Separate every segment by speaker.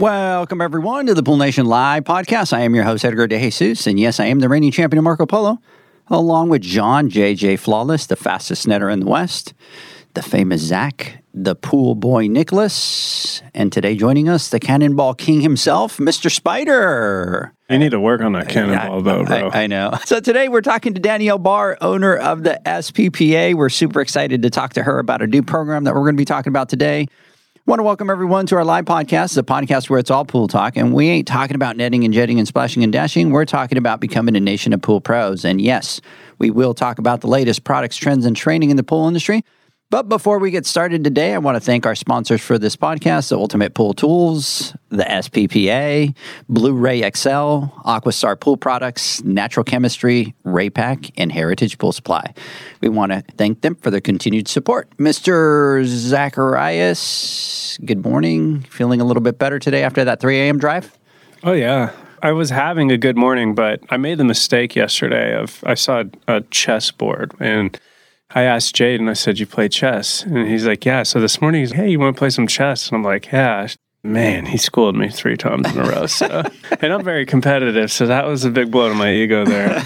Speaker 1: Welcome, everyone, to the Pool Nation Live podcast. I am your host, Edgar De Jesus, and yes, I am the reigning champion of Marco Polo, along with John JJ Flawless, the fastest netter in the West, the famous Zach, the pool boy Nicholas, and today joining us, the Cannonball King himself, Mr. Spider.
Speaker 2: You need to work on that cannonball, though, bro.
Speaker 1: I, I know. So today we're talking to Danielle Bahr, owner of the SPPA. We're super excited to talk to her about a new program that we're going to be talking about today. Want to welcome everyone to our live podcast, the podcast where it's all pool talk. And we ain't talking about netting and jetting and splashing and dashing. We're talking about becoming a nation of pool pros. And yes, we will talk about the latest products, trends, and training in the pool industry. But before we get started today, I want to thank our sponsors for this podcast the Ultimate Pool Tools, the SPPA, Blueray XL, Aquastar Pool Products, Natural Chemistry, Raypak, and Heritage Pool Supply. We want to thank them for their continued support. Mr. Zacharias, good morning. Feeling a little bit better today after that 3 a.m. drive?
Speaker 2: Oh, yeah. I was having a good morning, but I made the mistake yesterday of I saw a chessboard and I asked Jade and I said, You play chess? And he's like, Yeah. So this morning he's, Hey, you want to play some chess? And I'm like, Yeah. Man, he schooled me three times in a row. So, and I'm very competitive, so that was a big blow to my ego there.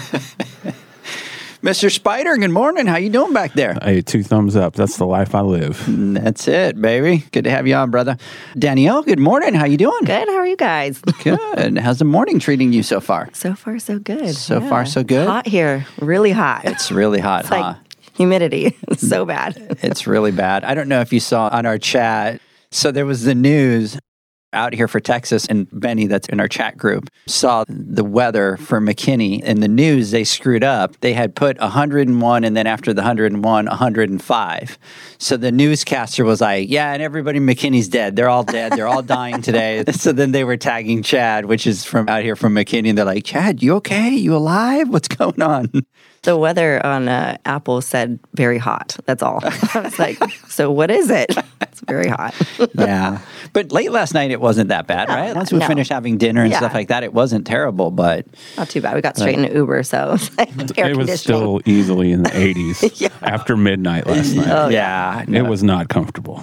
Speaker 1: Mr. Spider, good morning. How you doing back there?
Speaker 3: Hey, two thumbs up. That's the life I live.
Speaker 1: Mm, that's it, baby. Good to have you on, brother. Danielle, good morning. How you doing?
Speaker 4: Good. How are you guys?
Speaker 1: Good. How's the morning treating you so far?
Speaker 4: So far, so good.
Speaker 1: So far, so good?
Speaker 4: Hot here. Really hot.
Speaker 1: It's really hot,
Speaker 4: It's
Speaker 1: huh?
Speaker 4: like humidity. So bad.
Speaker 1: It's really bad. I don't know if you saw on our chat. So there was the news out here for Texas, and Benny, that's in our chat group, saw the weather for McKinney. In the news, they screwed up. They had put 101, and then after the 101, 105. So the newscaster was like, Yeah, and everybody in McKinney's dead. They're all dead. They're all dying today. So then they were tagging Chad, which is from out here from McKinney. And they're like, Chad, you okay? You alive? What's going on?
Speaker 4: The weather on uh, Apple said very hot. That's all. I was like, so what is it? It's very hot.
Speaker 1: yeah. But late last night, it wasn't that bad, right? Once we
Speaker 4: no.
Speaker 1: finished having dinner and
Speaker 4: Yeah.
Speaker 1: stuff like that, it wasn't terrible. But
Speaker 4: Not too bad. We got straight into Uber, so like air
Speaker 3: it was still easily in the 80s after midnight last night.
Speaker 4: Oh,
Speaker 1: yeah,
Speaker 3: It
Speaker 1: no,
Speaker 3: was not comfortable.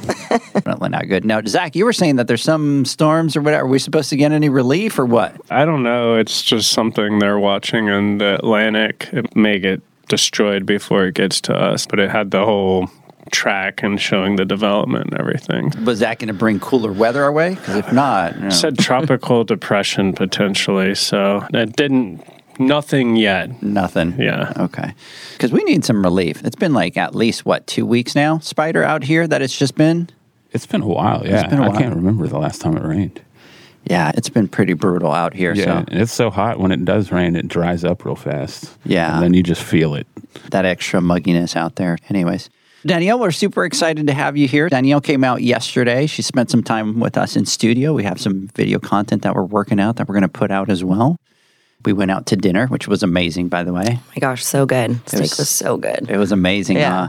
Speaker 1: definitely not good. Now, Zach, you were saying that there's some storms or whatever. Are we supposed to get any relief or what?
Speaker 2: I don't know. It's just something they're watching in the Atlantic. It may get destroyed before it gets to us, but it had the whole track and showing the development and everything.
Speaker 1: Was that going to bring cooler weather our way? Because if not, you know.
Speaker 2: said tropical depression potentially, so it didn't. Nothing yet.
Speaker 1: nothing.
Speaker 2: Yeah.
Speaker 1: Okay. Because we need some relief. It's been like at least, what, two weeks now, Spider, out here that it's just been?
Speaker 3: It's been a while. Yeah.
Speaker 1: been a
Speaker 3: I
Speaker 1: while.
Speaker 3: can't remember the last time it rained.
Speaker 1: Yeah, it's been pretty brutal out here.
Speaker 3: Yeah.
Speaker 1: So
Speaker 3: And it's so hot when it does rain, it dries up real fast.
Speaker 1: Yeah.
Speaker 3: And then you just feel it.
Speaker 1: that extra mugginess out there. Anyways, Danielle, we're super excited to have you here. Danielle came out yesterday. She spent some time with us in studio. We have some video content that we're working out that we're going to put out as well. We went out to dinner, which was amazing, by the way.
Speaker 4: Oh my gosh, so good. Steak
Speaker 1: was-
Speaker 4: was, so good.
Speaker 1: It was amazing.
Speaker 4: Yeah.
Speaker 1: huh?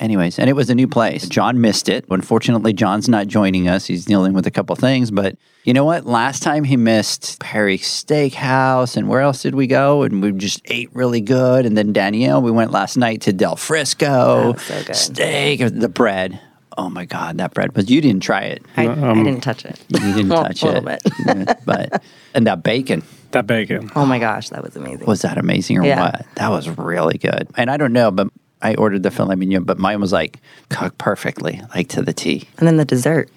Speaker 1: Anyways, and it was a new place. John missed it. Unfortunately, John's not joining us. He's dealing with a couple things. But you know what? Last time he missed Perry Steakhouse, and where else did we go? And we just ate really good. And then Danielle, we went last night to Del Frisco.
Speaker 4: That was so good.
Speaker 1: Steak, the bread. Oh my God, that bread was. You didn't try it.
Speaker 4: I, I um, didn't touch it.
Speaker 1: You didn't
Speaker 4: Well,
Speaker 1: touch
Speaker 4: a
Speaker 1: it.
Speaker 4: bit.
Speaker 1: But and that bacon
Speaker 2: That bacon.
Speaker 4: Oh my gosh, that was amazing.
Speaker 1: was that amazing or
Speaker 4: Yeah.
Speaker 1: what? That was really good. And I don't know, but I ordered the filet mignon, but mine was like cooked perfectly, like to the T.
Speaker 4: and then the dessert.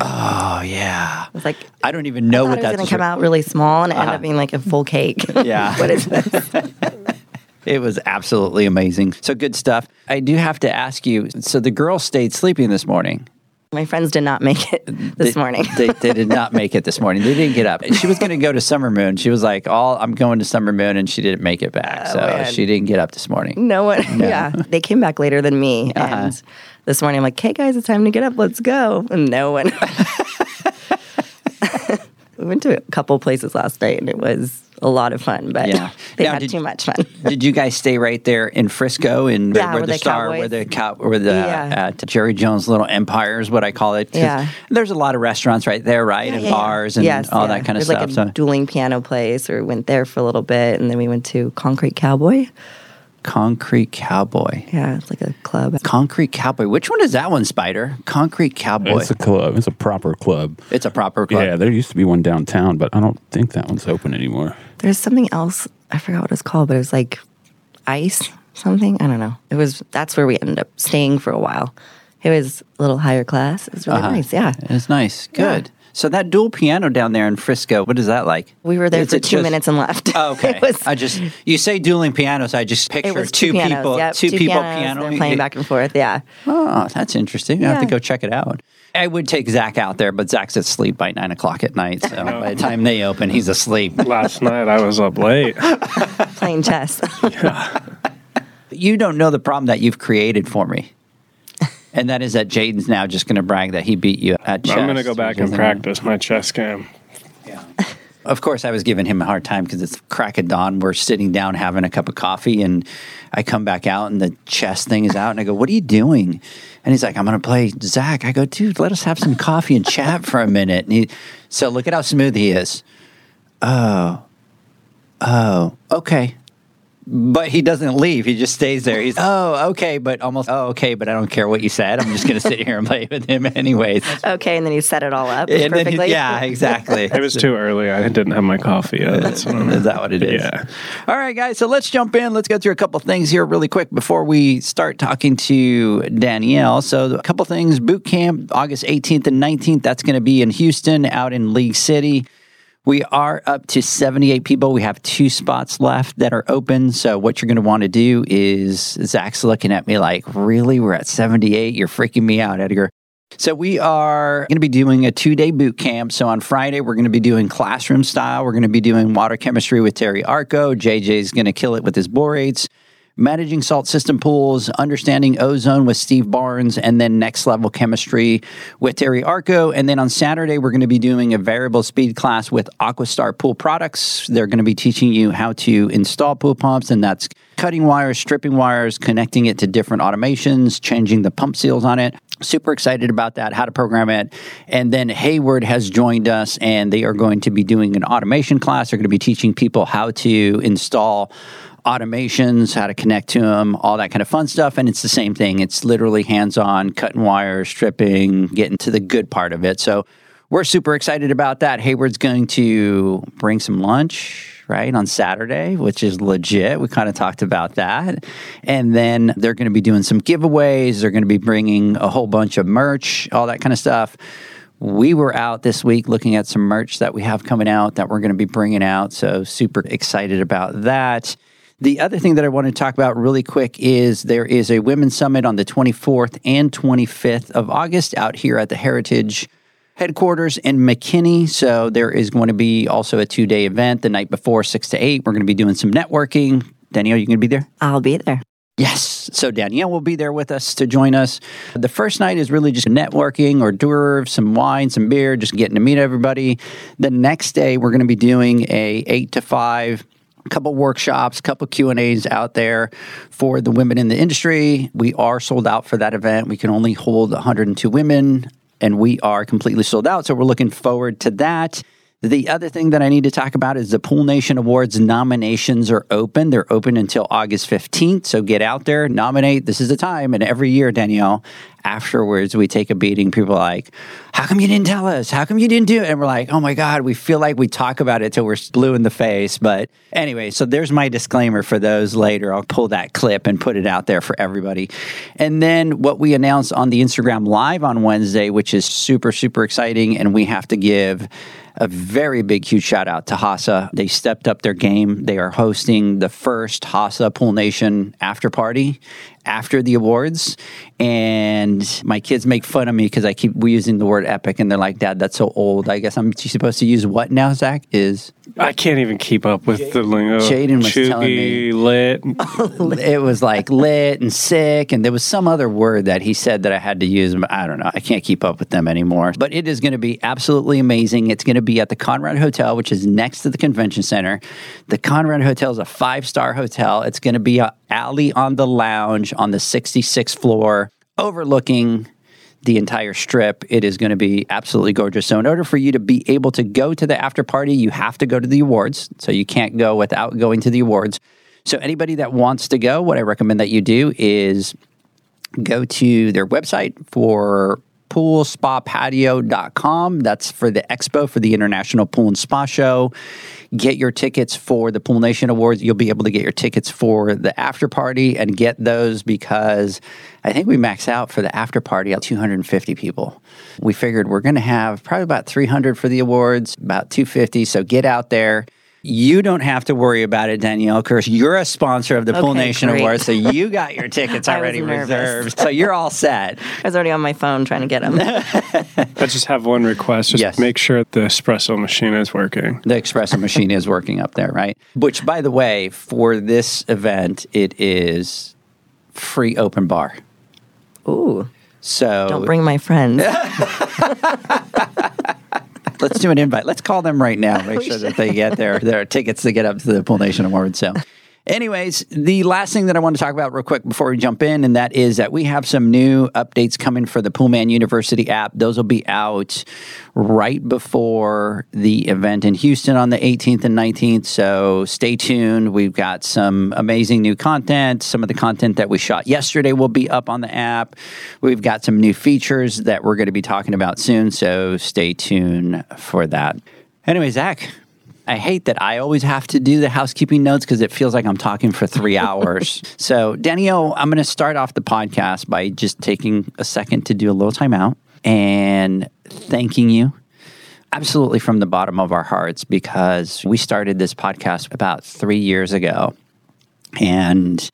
Speaker 1: Oh yeah.
Speaker 4: It was like
Speaker 1: I don't even know
Speaker 4: I
Speaker 1: what that's.
Speaker 4: going to come out really small and it ended up uh-huh. being like a full cake.
Speaker 1: Yeah.
Speaker 4: what is this?
Speaker 1: It was absolutely amazing. So good stuff. I do have to ask you. So the girl stayed sleeping this morning.
Speaker 4: My friends did not make it this
Speaker 1: They-
Speaker 4: morning.
Speaker 1: they, they did not make it this morning. They didn't get up. She was going to go to Summer Moon. She was like, "All I'm going to Summer Moon," and she didn't make it back. so
Speaker 4: Oh, man.
Speaker 1: she didn't get up this morning.
Speaker 4: no one. Yeah, they came back later than me,
Speaker 1: Uh-huh.
Speaker 4: and this morning I'm like, "Hey guys, it's time to get up. Let's go." And no one. we went to a couple places last night, and it was a lot of fun. But
Speaker 1: Yeah.
Speaker 4: they
Speaker 1: Now,
Speaker 4: had
Speaker 1: did-
Speaker 4: too much fun.
Speaker 1: Did you guys stay right there in Frisco and
Speaker 4: Yeah,
Speaker 1: where,
Speaker 4: where
Speaker 1: the
Speaker 4: the
Speaker 1: star,
Speaker 4: Cowboys-
Speaker 1: where the cow, where the
Speaker 4: Yeah.
Speaker 1: uh, Jerry Jones Little Empire is what I call it?
Speaker 4: Yeah.
Speaker 1: there's a lot of restaurants right there, right, and bars and
Speaker 4: Yes,
Speaker 1: all that kind of
Speaker 4: There's
Speaker 1: stuff.
Speaker 4: like a
Speaker 1: so
Speaker 4: dueling piano place, or went there for a little bit, and then we went to Concrete Cowboy.
Speaker 1: Concrete Cowboy,
Speaker 4: Yeah, it's like a club.
Speaker 1: Concrete Cowboy. Which one is that one, Spider? Concrete Cowboy.
Speaker 3: It's a club. It's a proper club.
Speaker 1: It's a proper club.
Speaker 3: Yeah, there used to be one downtown, but I don't think that one's open anymore.
Speaker 4: There's something else. I forgot what it's called, but it was like ice something. I don't know. It was that's where we ended up staying for a while. It was a little higher class. It was really uh-huh. nice. Yeah.
Speaker 1: It's nice. Good. So that dual piano down there in Frisco, what is that like?
Speaker 4: We were there
Speaker 1: Is
Speaker 4: for two
Speaker 1: just-
Speaker 4: minutes and left.
Speaker 1: Oh, okay.
Speaker 4: it was,
Speaker 1: I just you say dueling pianos, I just picture
Speaker 4: it was
Speaker 1: two,
Speaker 4: two, pianos.
Speaker 1: people,
Speaker 4: Yep,
Speaker 1: two,
Speaker 4: two
Speaker 1: people piano
Speaker 4: playing back and forth. Yeah.
Speaker 1: Oh, that's interesting. I have to go check it out. I would take Zach out there, but Zach's asleep by nine o'clock at night. So by the time they open, he's asleep.
Speaker 2: Last night I was up late.
Speaker 4: Playing chess. yeah.
Speaker 1: You don't know the problem that you've created for me. And that is that Jaden's now just going to brag that he beat you at chess.
Speaker 2: I'm going to go back and practice my chess game. Yeah.
Speaker 1: Of course, I was giving him a hard time because it's crack of dawn. We're sitting down having a cup of coffee, and I come back out, and the chess thing is out, and I go, "What are you doing?" And he's like, "I'm going to play Zach." I go, "Dude, let us have some coffee and chat for a minute." And he, so look at how smooth he is. Oh, oh, okay. But he doesn't leave. He just stays there. He's, oh, okay, but almost, oh, okay, but I don't care what you said. I'm just going to sit here and play with him anyways.
Speaker 4: okay, and then he set it all up
Speaker 1: And then he-
Speaker 4: perfectly.
Speaker 1: yeah, exactly.
Speaker 2: It was too early. I didn't have my coffee yet. That's what
Speaker 1: Is that what it is?
Speaker 2: Yeah.
Speaker 1: All right, guys. So let's jump in. Let's go through a couple things here really quick before we start talking to Danielle. So a couple things. Boot camp, August 18th and 19th. That's going to be in Houston, out in League City. We are up to 78 people. We have two spots left that are open. So what you're going to want to do is Zach's looking at me like, really? We're at 78? You're freaking me out, Edgar. So we are going to be doing a two-day boot camp. So on Friday, we're going to be doing classroom style. We're going to be doing water chemistry with Terry Arko. JJ's going to kill it with his borates. Managing salt system pools, understanding ozone with Steve Barnes, and then next level chemistry with Terry Arko. And then on Saturday, we're going to be doing a variable speed class with Aquastar Pool Products. They're going to be teaching you how to install pool pumps, and that's cutting wires, stripping wires, connecting it to different automations, changing the pump seals on it. Super excited about that, how to program it. And then Hayward has joined us, and they are going to be doing an automation class. They're going to be teaching people how to install automations, how to connect to them, all that kind of fun stuff. And it's the same thing. It's literally hands on, cutting wires, stripping, getting to the good part of it. So we're super excited about that. Hayward's going to bring some lunch. Right on Saturday, which is legit. We kind of talked about that. And then they're going to be doing some giveaways. They're going to be bringing a whole bunch of merch, all that kind of stuff. We were out this week looking at some merch that we have coming out that we're going to be bringing out. So, super excited about that. The other thing that I want to talk about really quick is there is a women's summit on the 24th and 25th of August out here at the Heritage headquarters in McKinney. So there is going to be also a two day event the night before, 6 to 8. We're going to be doing some networking. Danielle, you going to be there?
Speaker 4: I'll be there.
Speaker 1: Yes. So Danielle will be there with us to join us. The first night is really just networking or d'oeuvre, some wine, some beer, just getting to meet everybody. The next day, we're going to be doing a 8 to 5 couple workshops, couple Q&As out there for the women in the industry. We are sold out for that event. We can only hold 102 women and we are completely sold out. So we're looking forward to that. The other thing that I need to talk about is the Pool Nation Awards nominations are open. They're open until August 15th. So get out there, nominate. This is the time. And every year, Danielle, afterwards, we take a beating. People are like, How come you didn't tell us? How come you didn't do it? And we're like, Oh my God, we feel like we talk about it till we're blue in the face. But anyway, so there's my disclaimer for those later. I'll pull that clip and put it out there for everybody. And then what we announced on the Instagram Live on Wednesday, which is super, super exciting. And we have to give a very big, huge shout out to Hasa. They stepped up their game. They are hosting the first Hasa Pool Nation after party after the awards, and my kids make fun of me because I keep using the word epic, and they're like, "Dad, that's so old." I guess I'm supposed to use what now? Zach is
Speaker 2: I can't even keep up with the lingo.
Speaker 1: Uh, Jaden was
Speaker 2: Chuggy,
Speaker 1: telling me.
Speaker 2: lit.
Speaker 1: it was like lit and sick, and there was some other word that he said that I had to use. I don't know. I can't keep up with them anymore. But it is going to be absolutely amazing. It's going to be at the Conrad Hotel, which is next to the convention center. The Conrad Hotel is a five star hotel. It's going to be a alley on the lounge on the 66th floor, overlooking the entire strip. It is going to be absolutely gorgeous. So, in order for you to be able to go to the after party, you have to go to the awards. So, you can't go without going to the awards. So, anybody that wants to go, what I recommend that you do is go to their website for poolspapatio.com. That's for the expo for the International Pool and Spa Show. Get your tickets for the Pool Nation Awards. You'll be able to get your tickets for the after party and get those because I think we max out for the after party at 250 people. We figured we're going to have probably about 300 for the awards, about 250. So get out there. You don't have to worry about it, Danielle, because you're a sponsor of the Pool Nation
Speaker 4: great.
Speaker 1: Awards, so you got your tickets already reserved. So you're all set.
Speaker 4: I was already on my phone trying to get them.
Speaker 2: I just have one request. Just
Speaker 1: Yes.
Speaker 2: make sure the espresso machine is working.
Speaker 1: The espresso machine is working up there, right? Which, by the way, for this event, it is free open bar.
Speaker 4: Ooh,
Speaker 1: So
Speaker 4: don't bring my friends.
Speaker 1: Let's do an invite. Let's call them right now. Make sure that they get their their tickets to get up to the Pool Nation Awards. So. Anyways, the last thing that I want to talk about real quick before we jump in, and that is that we have some new updates coming for the Poolman University app. Those will be out right before the event in Houston on the 18th and 19th. So stay tuned. We've got some amazing new content. Some of the content that we shot yesterday will be up on the app. We've got some new features that we're going to be talking about soon. So stay tuned for that. Anyway, Zach, I hate that I always have to do the housekeeping notes because it feels like I'm talking for three hours. so, Danielle, I'm going to start off the podcast by just taking a second to do a little timeout and thanking you absolutely from the bottom of our hearts because we started this podcast about three years ago. And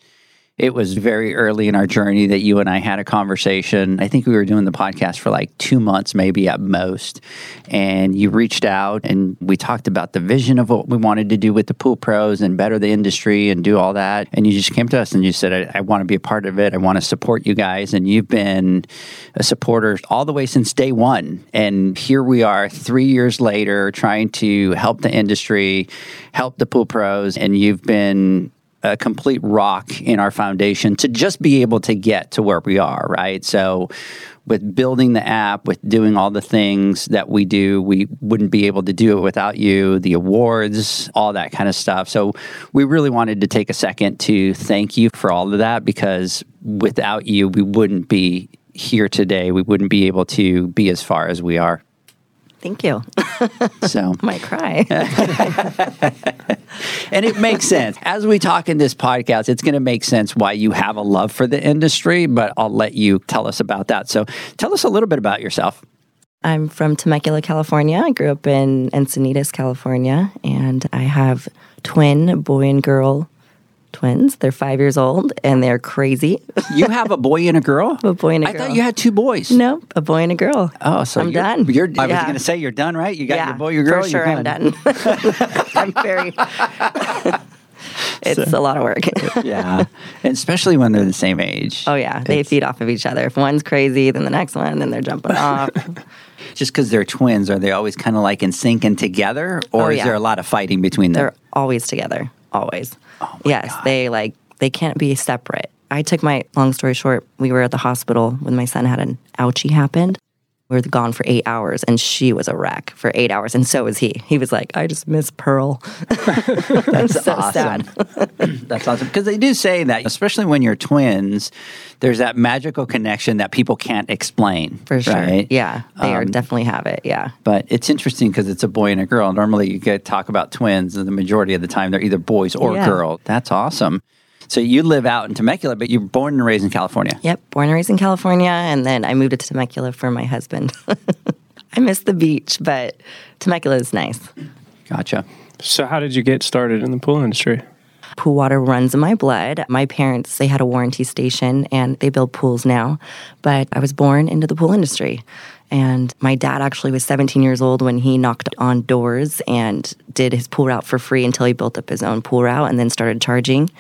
Speaker 1: it was very early in our journey that you and I had a conversation. I think we were doing the podcast for like two months, maybe at most. And you reached out and we talked about the vision of what we wanted to do with the pool pros and better the industry and do all that. And you just came to us and you said, I, I want to be a part of it. I want to support you guys. And you've been a supporter all the way since day one. And here we are three years later trying to help the industry, help the pool pros. And you've been a complete rock in our foundation to just be able to get to where we are, right? So, with building the app, with doing all the things that we do, we wouldn't be able to do it without you, the awards, all that kind of stuff. So, we really wanted to take a second to thank you for all of that because without you, we wouldn't be here today. We wouldn't be able to be as far as we are.
Speaker 4: Thank you.
Speaker 1: So,
Speaker 4: Might cry.
Speaker 1: and it makes sense. As we talk in this podcast, it's going to make sense why you have a love for the industry, but I'll let you tell us about that. So tell us a little bit about yourself.
Speaker 4: I'm from Temecula, California. I grew up in Encinitas, California, and I have twin boy and girl twins. They're five years old and they're crazy.
Speaker 1: You have a boy and a girl?
Speaker 4: A boy and a girl.
Speaker 1: I thought you had two boys.
Speaker 4: nope, a boy and a girl.
Speaker 1: Oh, so
Speaker 4: I'm
Speaker 1: you're,
Speaker 4: done.
Speaker 1: You're, I was going to say you're done, right? You got
Speaker 4: yeah,
Speaker 1: your boy, your girl.
Speaker 4: For sure,
Speaker 1: you're
Speaker 4: I'm done. I'm very. it's a lot of work.
Speaker 1: yeah, and especially when they're the same age.
Speaker 4: oh yeah, they feed off of each other. If one's crazy, then the next one, then they're jumping off.
Speaker 1: Just because they're twins, are they always kind of like in sync and together, or
Speaker 4: Oh,
Speaker 1: is there a lot of fighting between them?
Speaker 4: They're always together, always.
Speaker 1: Oh
Speaker 4: yes, they like they can't be separate. I took my long story short. We were at the hospital when my son had an ouchie happened. We were gone for eight hours, and she was a wreck for eight hours, and so was he. He was like, "I just miss Pearl." That's so
Speaker 1: awesome.
Speaker 4: sad.
Speaker 1: That's awesome because they do say that, especially when you're twins, there's that magical connection that people can't explain.
Speaker 4: For sure.
Speaker 1: right?
Speaker 4: Yeah, they are
Speaker 1: Um,
Speaker 4: definitely have it. Yeah.
Speaker 1: But it's interesting because it's a boy and a girl. Normally, you get talk about twins, and the majority of the time they're either boys or
Speaker 4: Yeah.
Speaker 1: girl. That's awesome. So you live out in Temecula, but you're born and raised in California.
Speaker 4: Yep, born and raised in California, and then I moved to Temecula for my husband. I miss the beach, but Temecula is nice.
Speaker 1: Gotcha.
Speaker 2: So, how did you get started in the pool industry?
Speaker 4: Pool water runs in my blood. My parents, they had a warranty station and they build pools now, but I was born into the pool industry. And my dad actually was 17 years old when he knocked on doors and did his pool route for free until he built up his own pool route and then started charging.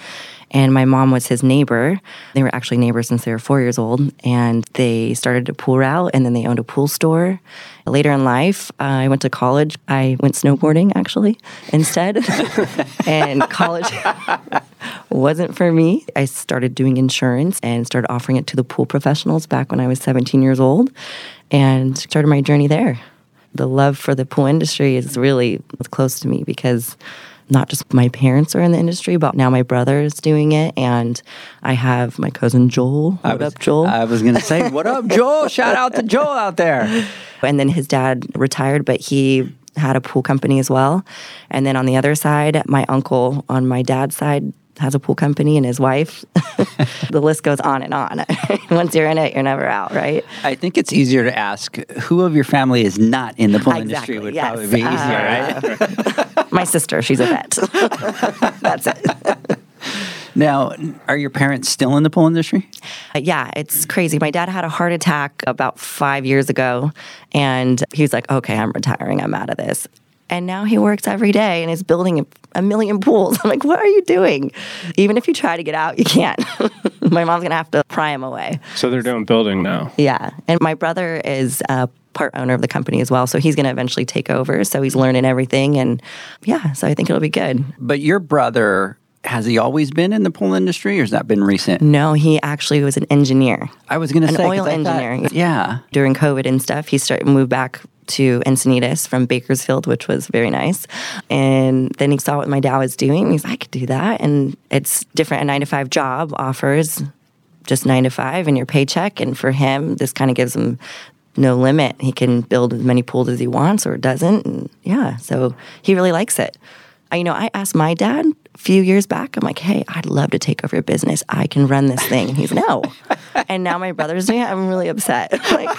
Speaker 4: And my mom was his neighbor. They were actually neighbors since they were four years old. And they started a pool route and then they owned a pool store. Later in life, uh, I went to college. I went snowboarding actually instead. and college wasn't for me. I started doing insurance and started offering it to the pool professionals back when I was 17 years old and started my journey there. The love for the pool industry is really close to me because not just my parents are in the industry, but now my brother is doing it. And I have my cousin Joel. What
Speaker 1: was,
Speaker 4: up, Joel?
Speaker 1: I was going to say, what up, Joel? Shout out to Joel out there.
Speaker 4: And then his dad retired, but he had a pool company as well. And then on the other side, my uncle on my dad's side has a pool company and his wife. the list goes on and on. Once you're in it, you're never out, right?
Speaker 1: I think it's easier to ask who of your family is not in the pool
Speaker 4: Exactly,
Speaker 1: industry would
Speaker 4: yes.
Speaker 1: probably be easier,
Speaker 4: Uh,
Speaker 1: right?
Speaker 4: My sister, she's a vet. That's it.
Speaker 1: Now, are your parents still in the pool industry?
Speaker 4: Uh, yeah, it's crazy. My dad had a heart attack about five years ago, and he was like, okay, I'm retiring. I'm out of this. And now he works every day and is building a, a million pools. I'm like, what are you doing? Even if you try to get out, you can't. my mom's going to have to pry him away.
Speaker 2: So they're doing building now.
Speaker 4: Yeah. And my brother is a part owner of the company as well. So he's going to eventually take over. So he's learning everything. And yeah, so I think it'll be good.
Speaker 1: But your brother, has he always been in the pool industry or has that been recent?
Speaker 4: No, he actually was an engineer.
Speaker 1: I was going to say An
Speaker 4: oil
Speaker 1: I thought-
Speaker 4: engineer.
Speaker 1: yeah.
Speaker 4: during COVID and stuff, he started moved back to Encinitas from Bakersfield, which was very nice. And then he saw what my dad was doing. He's like, I could do that. And it's different. A nine to five job offers just nine to five and your paycheck. And for him, this kind of gives him no limit. He can build as many pools as he wants or doesn't. And yeah, so he really likes it. I, you know, I asked my dad a few years back, I'm like, hey, I'd love to take over your business. I can run this thing. And he's no. and now my brother's doing it. I'm really upset. like,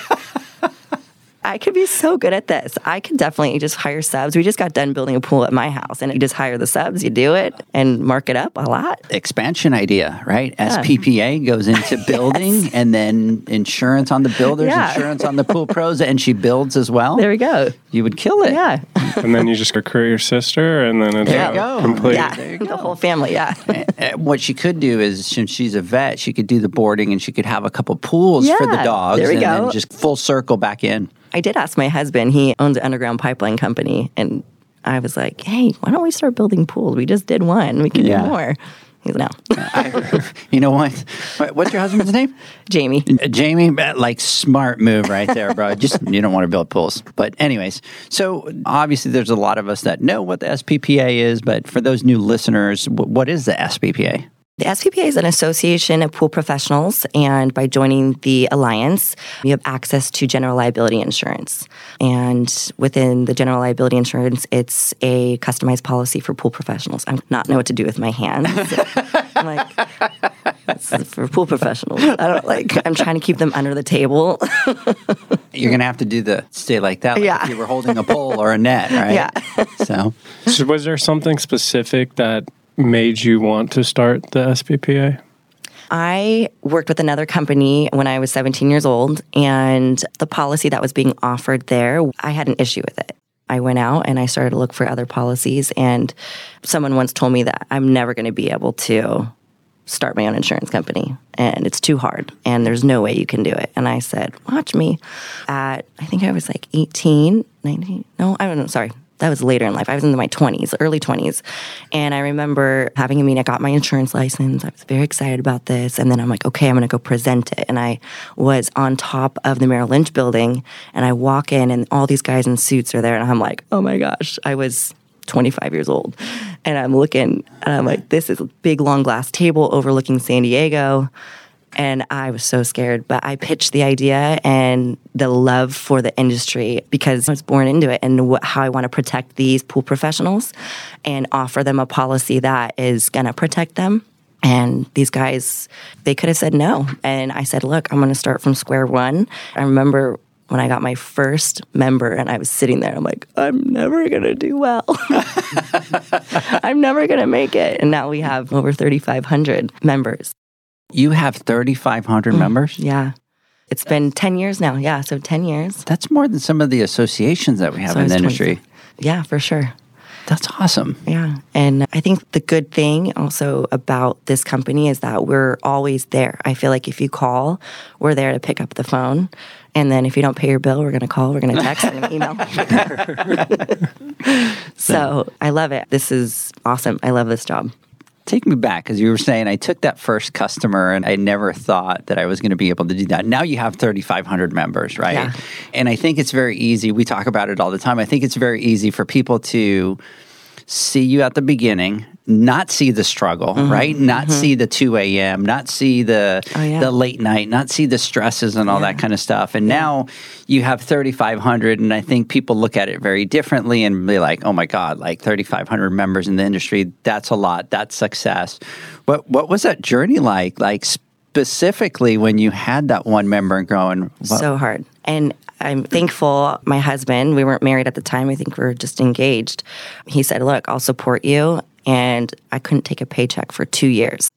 Speaker 4: I could be so good at this. I could definitely just hire subs. We just got done building a pool at my house, and you just hire the subs, you do it, and mark it up a lot.
Speaker 1: Expansion idea, right? SPPA goes into building and then insurance on the builders,
Speaker 4: Yeah.
Speaker 1: insurance on the pool pros, and she builds as well.
Speaker 4: There we go.
Speaker 1: you would kill it.
Speaker 4: Yeah.
Speaker 2: and then you just recruit your sister, and then it's
Speaker 1: There you go.
Speaker 2: complete.
Speaker 4: Yeah.
Speaker 1: There you
Speaker 4: The whole family. Yeah.
Speaker 1: Uh, what she could do is since she's a vet, she could do the boarding and she could have a couple pools for the
Speaker 4: Yeah,
Speaker 1: dogs
Speaker 4: there we
Speaker 1: and
Speaker 4: go.
Speaker 1: then just full circle back in.
Speaker 4: I did ask my husband. He owns an underground pipeline company, and I was like, "Hey, why don't we start building pools? We just did one. We can
Speaker 1: Yeah.
Speaker 4: do more." He's no,
Speaker 1: I, you know what? What- What's your husband's name?
Speaker 4: Jamie.
Speaker 1: Uh, Jamie, like smart move right there, bro. Just you don't want to build pools. But anyways, so obviously there's a lot of us that know what the SPPA is, but for those new listeners, what is the SPPA?
Speaker 4: The SPPA is an association of pool professionals, and by joining the alliance, you have access to general liability insurance. And within the general liability insurance, it's a customized policy for pool professionals. I am not know what to do with my hands. I'm like, that's for pool professionals. I don't like. I'm trying to keep them under the table.
Speaker 1: You're gonna have to do the stay like that, like
Speaker 4: Yeah.
Speaker 1: if you were holding a pole or a net, right?
Speaker 4: Yeah.
Speaker 1: So
Speaker 2: So was there something specific that made you want to start the SPPA?
Speaker 4: I worked with another company when I was 17 years old, and the policy that was being offered there, I had an issue with it. I went out and I started to look for other policies, and someone once told me that I'm never going to be able to start my own insurance company, and it's too hard, and there's no way you can do it. And I said, Watch me. At, I think I was like 18, 19, no, I don't know, sorry, that was later in life. I was in my 20s, early 20s. And I remember having a meeting. I got my insurance license. I was very excited about this. And then I'm like, okay, I'm going to go present it. And I was on top of the Merrill Lynch building. And I walk in, and all these guys in suits are there. And I'm like, oh my gosh, I was 25 years old. And I'm looking, and I'm like, this is a big, long glass table overlooking San Diego. And I was so scared, but I pitched the idea and the love for the industry because I was born into it and wh- how I want to protect these pool professionals and offer them a policy that is going to protect them. And these guys, they could have said no. And I said, look, I'm going to start from square one. I remember when I got my first member and I was sitting there, I'm like, I'm never going to do well. I'm never going to make it. And now we have over 3,500 members.
Speaker 1: You have 3,500 mm, members?
Speaker 4: Yeah. It's been 10 years now. Yeah. So 10 years.
Speaker 1: That's more than some of the associations that we have
Speaker 4: So
Speaker 1: in the industry.
Speaker 4: 20 Yeah, for sure.
Speaker 1: That's awesome.
Speaker 4: Yeah. And I think the good thing also about this company is that we're always there. I feel like if you call, we're there to pick up the phone. And then if you don't pay your bill, we're going to call, we're going to text, we're going to email. so I love it. This is awesome. I love this job.
Speaker 1: Take me back because you were saying I took that first customer and I never thought that I was going to be able to do that. Now you have 3,500 members, right?
Speaker 4: Yeah.
Speaker 1: And I think it's very easy. We talk about it all the time. I think it's very easy for people to see you at the beginning, not see the struggle, mm-hmm. right? Not mm-hmm. see the 2 a.m., not see the
Speaker 4: Oh, yeah.
Speaker 1: the late night, not see the stresses and all that kind of stuff. And now you have 3,500, and I think people look at it very differently and be like, "Oh my God, like 3,500 members in the industry, that's a lot. That's success." What what was that journey like? Like specifically when you had that one member going, what,
Speaker 4: So hard. And I'm thankful my husband, we weren't married at the time. I think we were just engaged. He said, Look, I'll support you. And I couldn't take a paycheck for two years.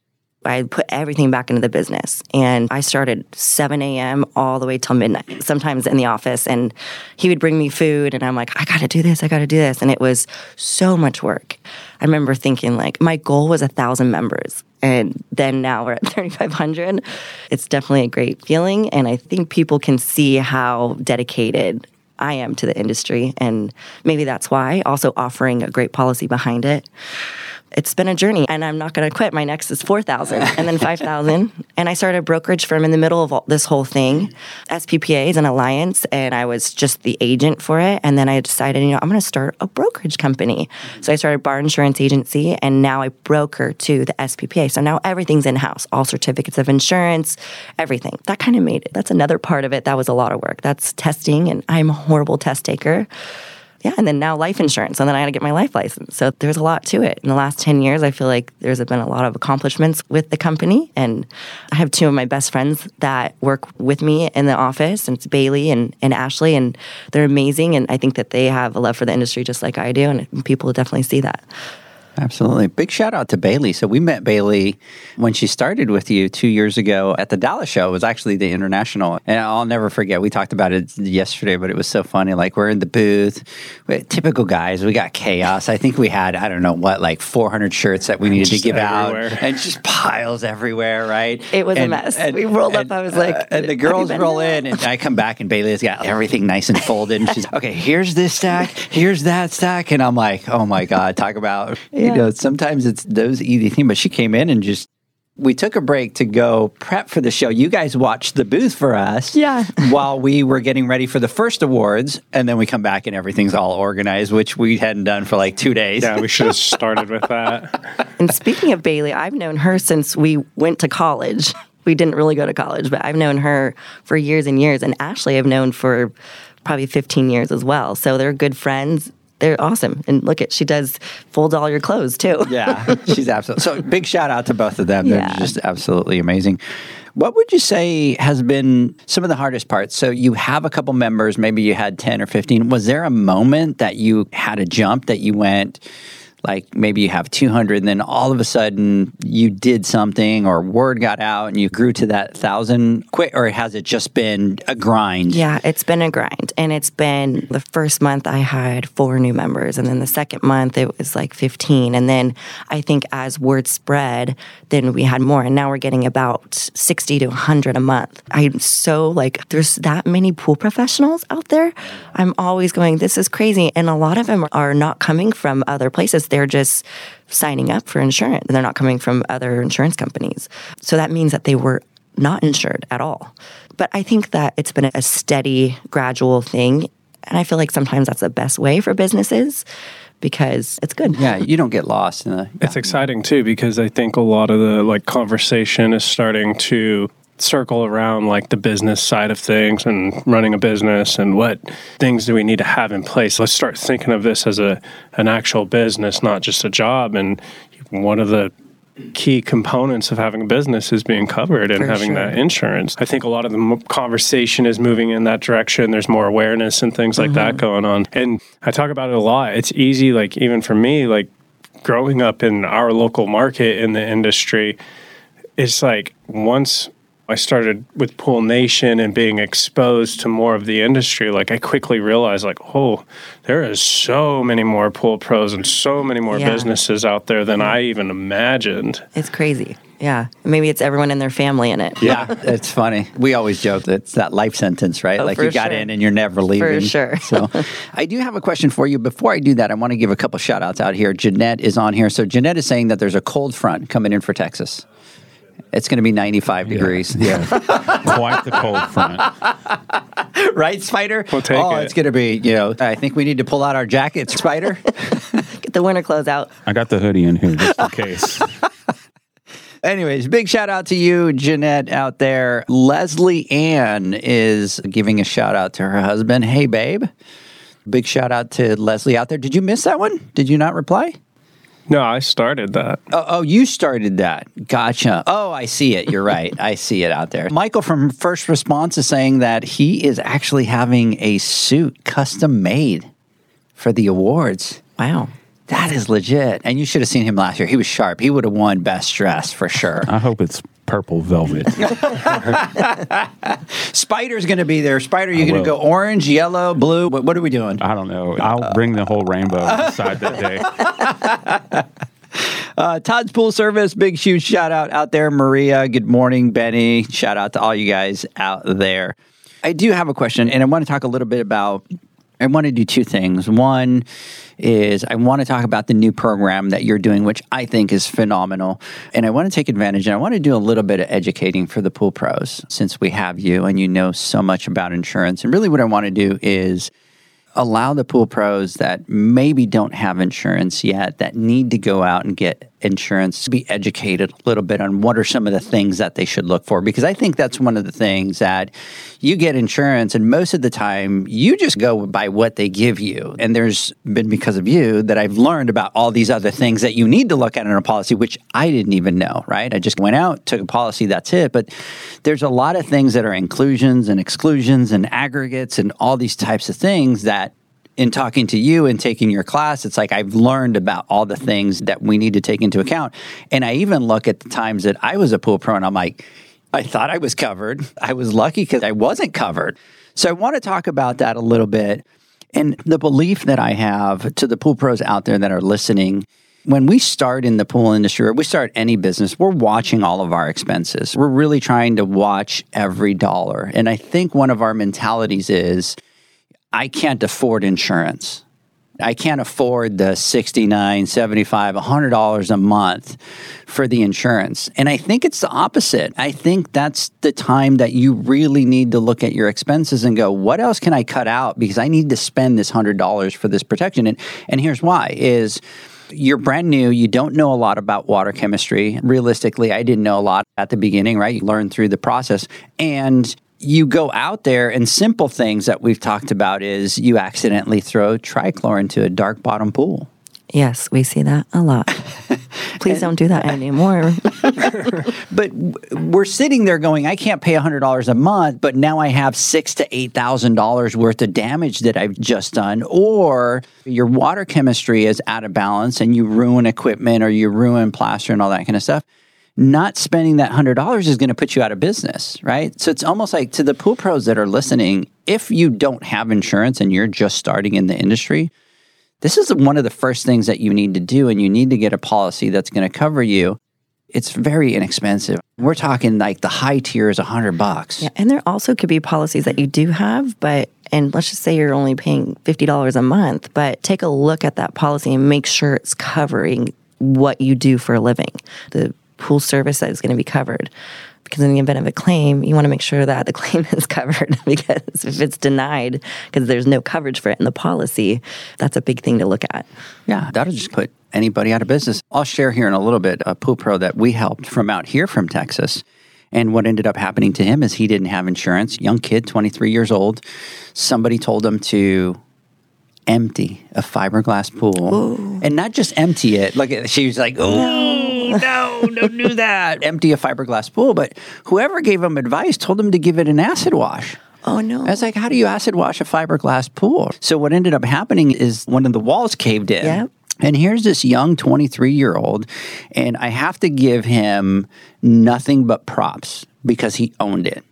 Speaker 4: I put everything back into the business and I started 7 a.m. all the way till midnight, sometimes in the office. And he would bring me food and I'm like, I gotta do this, I gotta do this. And it was so much work. I remember thinking, like, my goal was a thousand members. And then now we're at 3,500. It's definitely a great feeling. And I think people can see how dedicated I am to the industry. And maybe that's why also offering a great policy behind it it's been a journey and I'm not going to quit. My next is 4,000 and then 5,000. and I started a brokerage firm in the middle of all, this whole thing. SPPA is an alliance and I was just the agent for it. And then I decided, you know, I'm going to start a brokerage company. So I started Bahr Insurance Agency and now I broker to the SPPA. So now everything's in house, all certificates of insurance, everything. That kind of made it. That's another part of it. That was a lot of work. That's testing and I'm a horrible test taker yeah, and then now life insurance, and then I had to get my life license. So there's a lot to it. In the last 10 years, I feel like there's been a lot of accomplishments with the company. And I have two of my best friends that work with me in the office, and it's Bailey and, and Ashley, and they're amazing. And I think that they have a love for the industry just like I do, and people definitely see that.
Speaker 1: Absolutely. Big shout out to Bailey. So we met Bailey when she started with you two years ago at the Dallas show. It was actually the international. And I'll never forget, we talked about it yesterday, but it was so funny. Like we're in the booth, we typical guys, we got chaos. I think we had, I don't know what, like 400 shirts that we needed
Speaker 2: Just
Speaker 1: to give
Speaker 2: everywhere.
Speaker 1: out and just piles everywhere, right?
Speaker 4: It was a mess.
Speaker 1: And-
Speaker 4: mess. We rolled up, I was like,
Speaker 1: uh, and the girls roll
Speaker 4: here?"
Speaker 1: in and I come back and Bailey has got everything nice and folded. And she's, okay, here's this stack, here's that stack. And I'm like, oh my God, talk about, you
Speaker 4: Yeah.
Speaker 1: know, sometimes it's those easy things. But she came in and just, we took a break to go prep for the show. You guys watched the booth for us.
Speaker 4: Yeah.
Speaker 1: while we were getting ready for the first awards. And then we come back and everything's all organized, which we hadn't done for like two days.
Speaker 2: Yeah, we should have started with that.
Speaker 4: And speaking of Bailey, I've known her since we went to college. We didn't really go to college, but I've known her for years and years. And Ashley, I've known for probably 15 years as well. So they're good friends. They're awesome. And look at, she does fold all your clothes too.
Speaker 1: Yeah, she's absolutely. So big shout out to both of them. They're just absolutely amazing. What would you say has been some of the hardest parts? So you have a couple members, maybe you had 10 or 15. Was there a moment that you had a jump that you went like maybe you have 200 and then all of a sudden you did something or word got out and you grew to that 1000 quick or has it just been a grind?
Speaker 4: Yeah, it's been a grind. And it's been the first month I had four new members. And then the second month it was like 15. And then I think as word spread, then we had more. And now we're getting about 60 to 100 a month. I'm so like, there's that many pool professionals out there. I'm always going, this is crazy. And a lot of them are not coming from other places. They're just signing up for insurance. And they're not coming from other insurance companies. So that means that they were not insured at all. But I think that it's been a steady, gradual thing. And I feel like sometimes that's the best way for businesses because it's good.
Speaker 1: Yeah, you don't get lost in the.
Speaker 2: It's exciting too because I think a lot of the like conversation is starting to circle around like the business side of things and running a business and what things do we need to have in place. Let's start thinking of this as a an actual business, not just a job. And one of the key components of having a business is being covered and
Speaker 4: For
Speaker 2: having
Speaker 4: sure.
Speaker 2: that insurance. I think a lot of the conversation is moving in that direction. There's more awareness and things like that mm-hmm. going on. And I talk about it a lot. It's easy, like, even for me, like, growing up in our local market in the industry, it's like once I started with Pool Nation and being exposed to more of the industry, like I quickly realized, like, oh, there is so many more pool pros and so many more
Speaker 4: Yeah.
Speaker 2: businesses out there than I even imagined.
Speaker 4: It's crazy. Yeah. Maybe it's everyone in their family in it.
Speaker 1: Yeah, it's funny. We always joke that it's that life sentence, right?
Speaker 4: Oh,
Speaker 1: like you got
Speaker 4: sure.
Speaker 1: in and you're never leaving.
Speaker 4: For sure.
Speaker 1: so I do have a question for you. Before I do that, I want to give a couple shout outs out here. Jeanette is on here. So Jeanette is saying that there's a cold front coming in for Texas. It's going to be 95 degrees.
Speaker 3: Yeah. Quite the cold front.
Speaker 1: right, Spider?
Speaker 2: We'll take
Speaker 1: oh,
Speaker 2: it.
Speaker 1: it's going to be, you know, I think we need to pull out our jackets, Spider.
Speaker 4: Get the winter clothes out.
Speaker 3: I got the hoodie in here just in case.
Speaker 1: Anyways, big shout out to you, Jeanette, out there. Leslie Ann is giving a shout out to her husband. Hey, babe. Big shout out to Leslie out there. Did you miss that one? Did you not reply?
Speaker 2: No, I started that.
Speaker 1: Oh, oh, you started that. Gotcha. Oh, I see it. You're right. I see it out there. Michael from First Response is saying that he is actually having a suit custom made for the awards.
Speaker 4: Wow.
Speaker 1: That is legit. And you should have seen him last year. He was sharp. He would have won best dress for sure.
Speaker 3: I hope it's purple velvet.
Speaker 1: Spider's going to be there. Spider, you
Speaker 3: I
Speaker 1: going to go orange, yellow, blue? What, what are we doing?
Speaker 3: I don't know. I'll bring the whole rainbow inside that day.
Speaker 1: Uh, Todd's Pool Service, big huge shout out out there. Maria, good morning. Benny, shout out to all you guys out there. I do have a question, and I want to talk a little bit about. I want to do two things. One is I want to talk about the new program that you're doing, which I think is phenomenal. And I want to take advantage and I want to do a little bit of educating for the pool pros since we have you and you know so much about insurance. And really, what I want to do is allow the pool pros that maybe don't have insurance yet that need to go out and get insurance be educated a little bit on what are some of the things that they should look for. Because I think that's one of the things that you get insurance and most of the time you just go by what they give you. And there's been because of you that I've learned about all these other things that you need to look at in a policy which I didn't even know right? I just went out took a policy that's it. But there's a lot of things that are inclusions and exclusions and aggregates and all these types of things that in talking to you and taking your class, it's like I've learned about all the things that we need to take into account. And I even look at the times that I was a pool pro and I'm like, I thought I was covered. I was lucky because I wasn't covered. So I want to talk about that a little bit. And the belief that I have to the pool pros out there that are listening. When we start in the pool industry or we start any business, we're watching all of our expenses. We're really trying to watch every dollar. And I think one of our mentalities is I can't afford insurance. I can't afford the 69, 75, $100 a month for the insurance. And I think it's the opposite. I think that's the time that you really need to look at your expenses and go, what else can I cut out because I need to spend this $100 for this protection. And and here's why is you're brand new, you don't know a lot about water chemistry. Realistically, I didn't know a lot at the beginning, right? You learn through the process. And you go out there and simple things that we've talked about is you accidentally throw trichlor into a dark bottom pool.
Speaker 4: Yes, we see that a lot. Please don't do that anymore.
Speaker 1: But we're sitting there going, I can't pay hundred dollars a month, but now I have six to eight thousand dollars worth of damage that I've just done, or your water chemistry is out of balance and you ruin equipment or you ruin plaster and all that kind of stuff. Not spending that hundred dollars is going to put you out of business, right? So it's almost like to the pool pros that are listening, if you don't have insurance and you're just starting in the industry, this is one of the first things that you need to do, and you need to get a policy that's going to cover you. It's very inexpensive. We're talking like the high tier is a hundred bucks.
Speaker 4: Yeah, and there also could be policies that you do have, but and let's just say you're only paying fifty dollars a month, but take a look at that policy and make sure it's covering what you do for a living, the pool service that is going to be covered. Because in the event of a claim, you want to make sure that the claim is covered. because if it's denied because there's no coverage for it in the policy, that's a big thing to look at.
Speaker 1: Yeah, that'll just put anybody out of business. I'll share here in a little bit a pool pro that we helped from out here from Texas. And what ended up happening to him is he didn't have insurance. Young kid, 23 years old. Somebody told him to empty a fiberglass pool and not just empty it. Like she was like, oh, no, don't do that. Empty a fiberglass pool. But whoever gave him advice told him to give it an acid wash.
Speaker 4: Oh no.
Speaker 1: I was like, how do you acid wash a fiberglass pool? So what ended up happening is one of the walls caved in.
Speaker 4: Yep.
Speaker 1: And here's this young 23 year old, and I have to give him nothing but props because he owned it.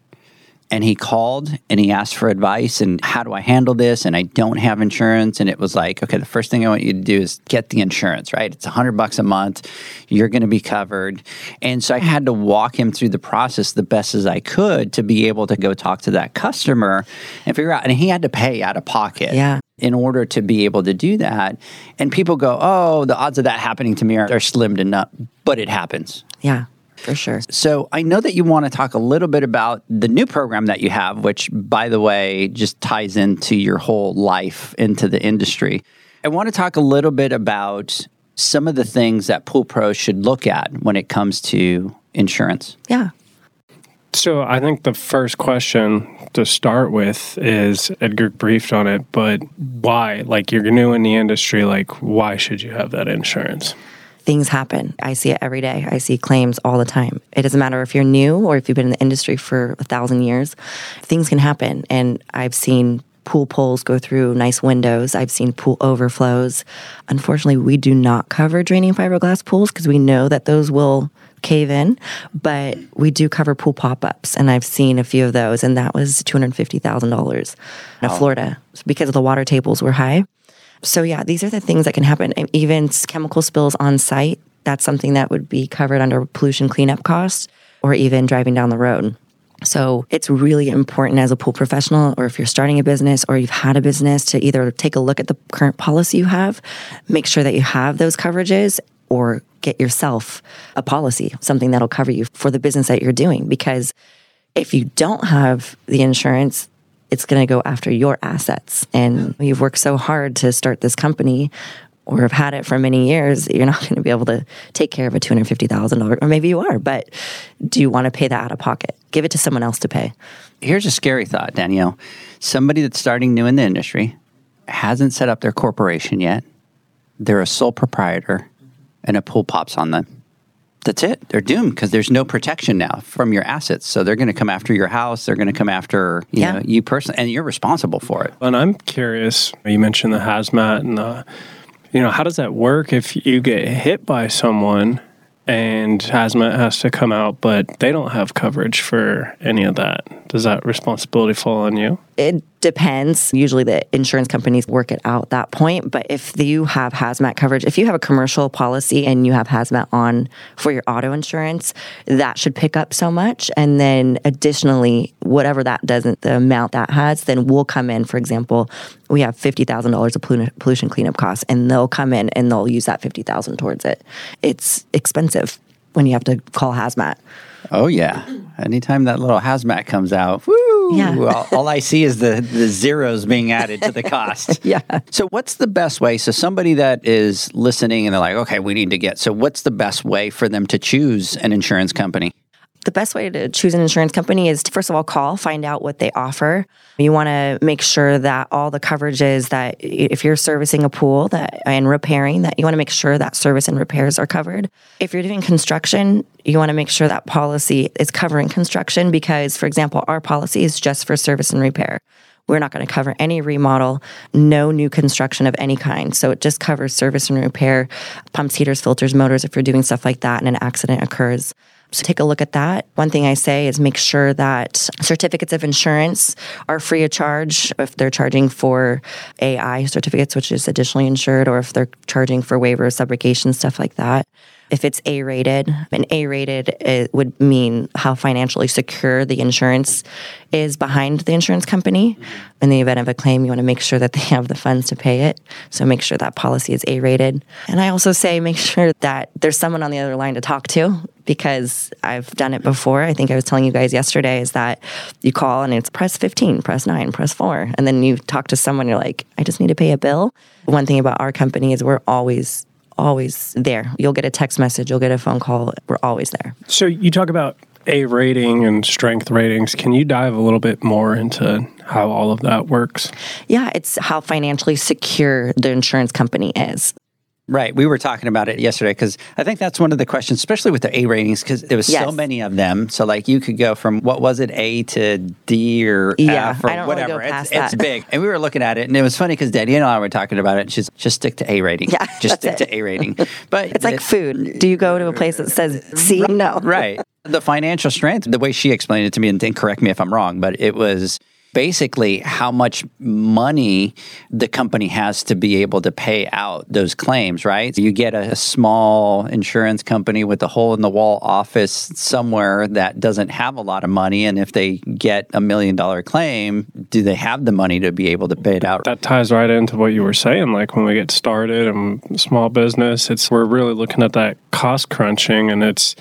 Speaker 1: And he called and he asked for advice and how do I handle this? And I don't have insurance. And it was like, okay, the first thing I want you to do is get the insurance, right? It's a hundred bucks a month. You're going to be covered. And so I had to walk him through the process the best as I could to be able to go talk to that customer and figure out. And he had to pay out of pocket
Speaker 4: Yeah.
Speaker 1: in order to be able to do that. And people go, oh, the odds of that happening to me are, are slim to none, but it happens.
Speaker 4: Yeah, for sure.
Speaker 1: So I know that you want to talk a little bit about the new program that you have, which, by the way, just ties into your whole life into the industry. I want to talk a little bit about some of the things that pool pros should look at when it comes to insurance.
Speaker 4: Yeah.
Speaker 2: So I think the first question to start with is Edgar briefed on it, but why? Like you're new in the industry, like why should you have that insurance?
Speaker 4: Things happen. I see it every day. I see claims all the time. It doesn't matter if you're new or if you've been in the industry for a thousand years. Things can happen. And I've seen pool poles go through nice windows. I've seen pool overflows. Unfortunately, we do not cover draining fiberglass pools because we know that those will cave in, but we do cover pool pop ups. And I've seen a few of those, and that was $250,000 in Florida because of the water tables were high. So, yeah, these are the things that can happen. Even chemical spills on site, that's something that would be covered under pollution cleanup costs or even driving down the road. So it's really important as a pool professional, or if you're starting a business or you've had a business, to either take a look at the current policy you have, make sure that you have those coverages, or get yourself a policy, something that'll cover you for the business that you're doing. Because if you don't have the insurance, it's going to go after your assets. And you've worked so hard to start this company or have had it for many years, you're not going to be able to take care of a $250,000, or maybe you are, but do you want to pay that out of pocket? Give it to someone else to pay.
Speaker 1: Here's a scary thought, Danielle. Somebody that's starting new in the industry hasn't set up their corporation yet. They're a sole proprietor, and a pool pops on them. That's it. They're doomed because there's no protection now from your assets. So they're going to come after your house. They're going to come after you
Speaker 4: Yeah.
Speaker 1: know you personally, and you're responsible for it.
Speaker 2: And I'm curious, you mentioned the hazmat and the, you know, how does that work if you get hit by someone and hazmat has to come out, but they don't have coverage for any of that? Does that responsibility fall on you?
Speaker 4: It depends. Usually the insurance companies work it out that point. But if you have hazmat coverage, if you have a commercial policy and you have hazmat on for your auto insurance, that should pick up so much. And then additionally, whatever that doesn't, the amount that has, then we'll come in. For example, we have $50,000 of pollution cleanup costs and they'll come in and they'll use that 50000 towards it. It's expensive when you have to call hazmat.
Speaker 1: Oh yeah. Anytime that little hazmat comes out, woo!
Speaker 4: Yeah.
Speaker 1: All, all I see is the the zeros being added to the cost.
Speaker 4: Yeah.
Speaker 1: So what's the best way? So somebody that is listening and they're like, okay, we need to get. So what's the best way for them to choose an insurance company?
Speaker 4: The best way to choose an insurance company is to first of all call, find out what they offer. You want to make sure that all the coverages that if you're servicing a pool that and repairing that you want to make sure that service and repairs are covered. If you're doing construction, you want to make sure that policy is covering construction because for example, our policy is just for service and repair. We're not going to cover any remodel, no new construction of any kind. So it just covers service and repair, pumps, heaters, filters, motors if you're doing stuff like that and an accident occurs. So take a look at that. One thing I say is make sure that certificates of insurance are free of charge if they're charging for AI certificates, which is additionally insured, or if they're charging for waivers, subrogation, stuff like that. If it's A rated, and A rated it would mean how financially secure the insurance is behind the insurance company. Mm-hmm. In the event of a claim, you want to make sure that they have the funds to pay it. So make sure that policy is A rated. And I also say make sure that there's someone on the other line to talk to because I've done it before. I think I was telling you guys yesterday is that you call and it's press 15, press 9, press 4. And then you talk to someone, you're like, I just need to pay a bill. One thing about our company is we're always, always there. You'll get a text message, you'll get a phone call. We're always there.
Speaker 2: So you talk about A rating and strength ratings. Can you dive a little bit more into how all of that works?
Speaker 4: Yeah, it's how financially secure the insurance company is.
Speaker 1: Right. We were talking about it yesterday because I think that's one of the questions, especially with the A ratings, because there was so many of them. So, like, you could go from what was it, A to D or
Speaker 4: Yeah,
Speaker 1: F or
Speaker 4: I don't really go
Speaker 1: whatever.
Speaker 4: past
Speaker 1: it's, it's big. And we were looking at it, and it was funny because Daddy and I were talking about it. And she's just stick to A rating.
Speaker 4: Yeah,
Speaker 1: Just stick
Speaker 4: it.
Speaker 1: to A rating. But
Speaker 4: It's like food. Do you go to a place that says C? No.
Speaker 1: right. The financial strength, the way she explained it to me, and correct me if I'm wrong, but it was basically how much money the company has to be able to pay out those claims, right? You get a, small insurance company with a hole in the wall office somewhere that doesn't have a lot of money. And if they get a million dollar claim, do they have the money to be able to pay it out?
Speaker 2: That ties right into what you were saying. Like when we get started and small business, it's we're really looking at that cost crunching, and it's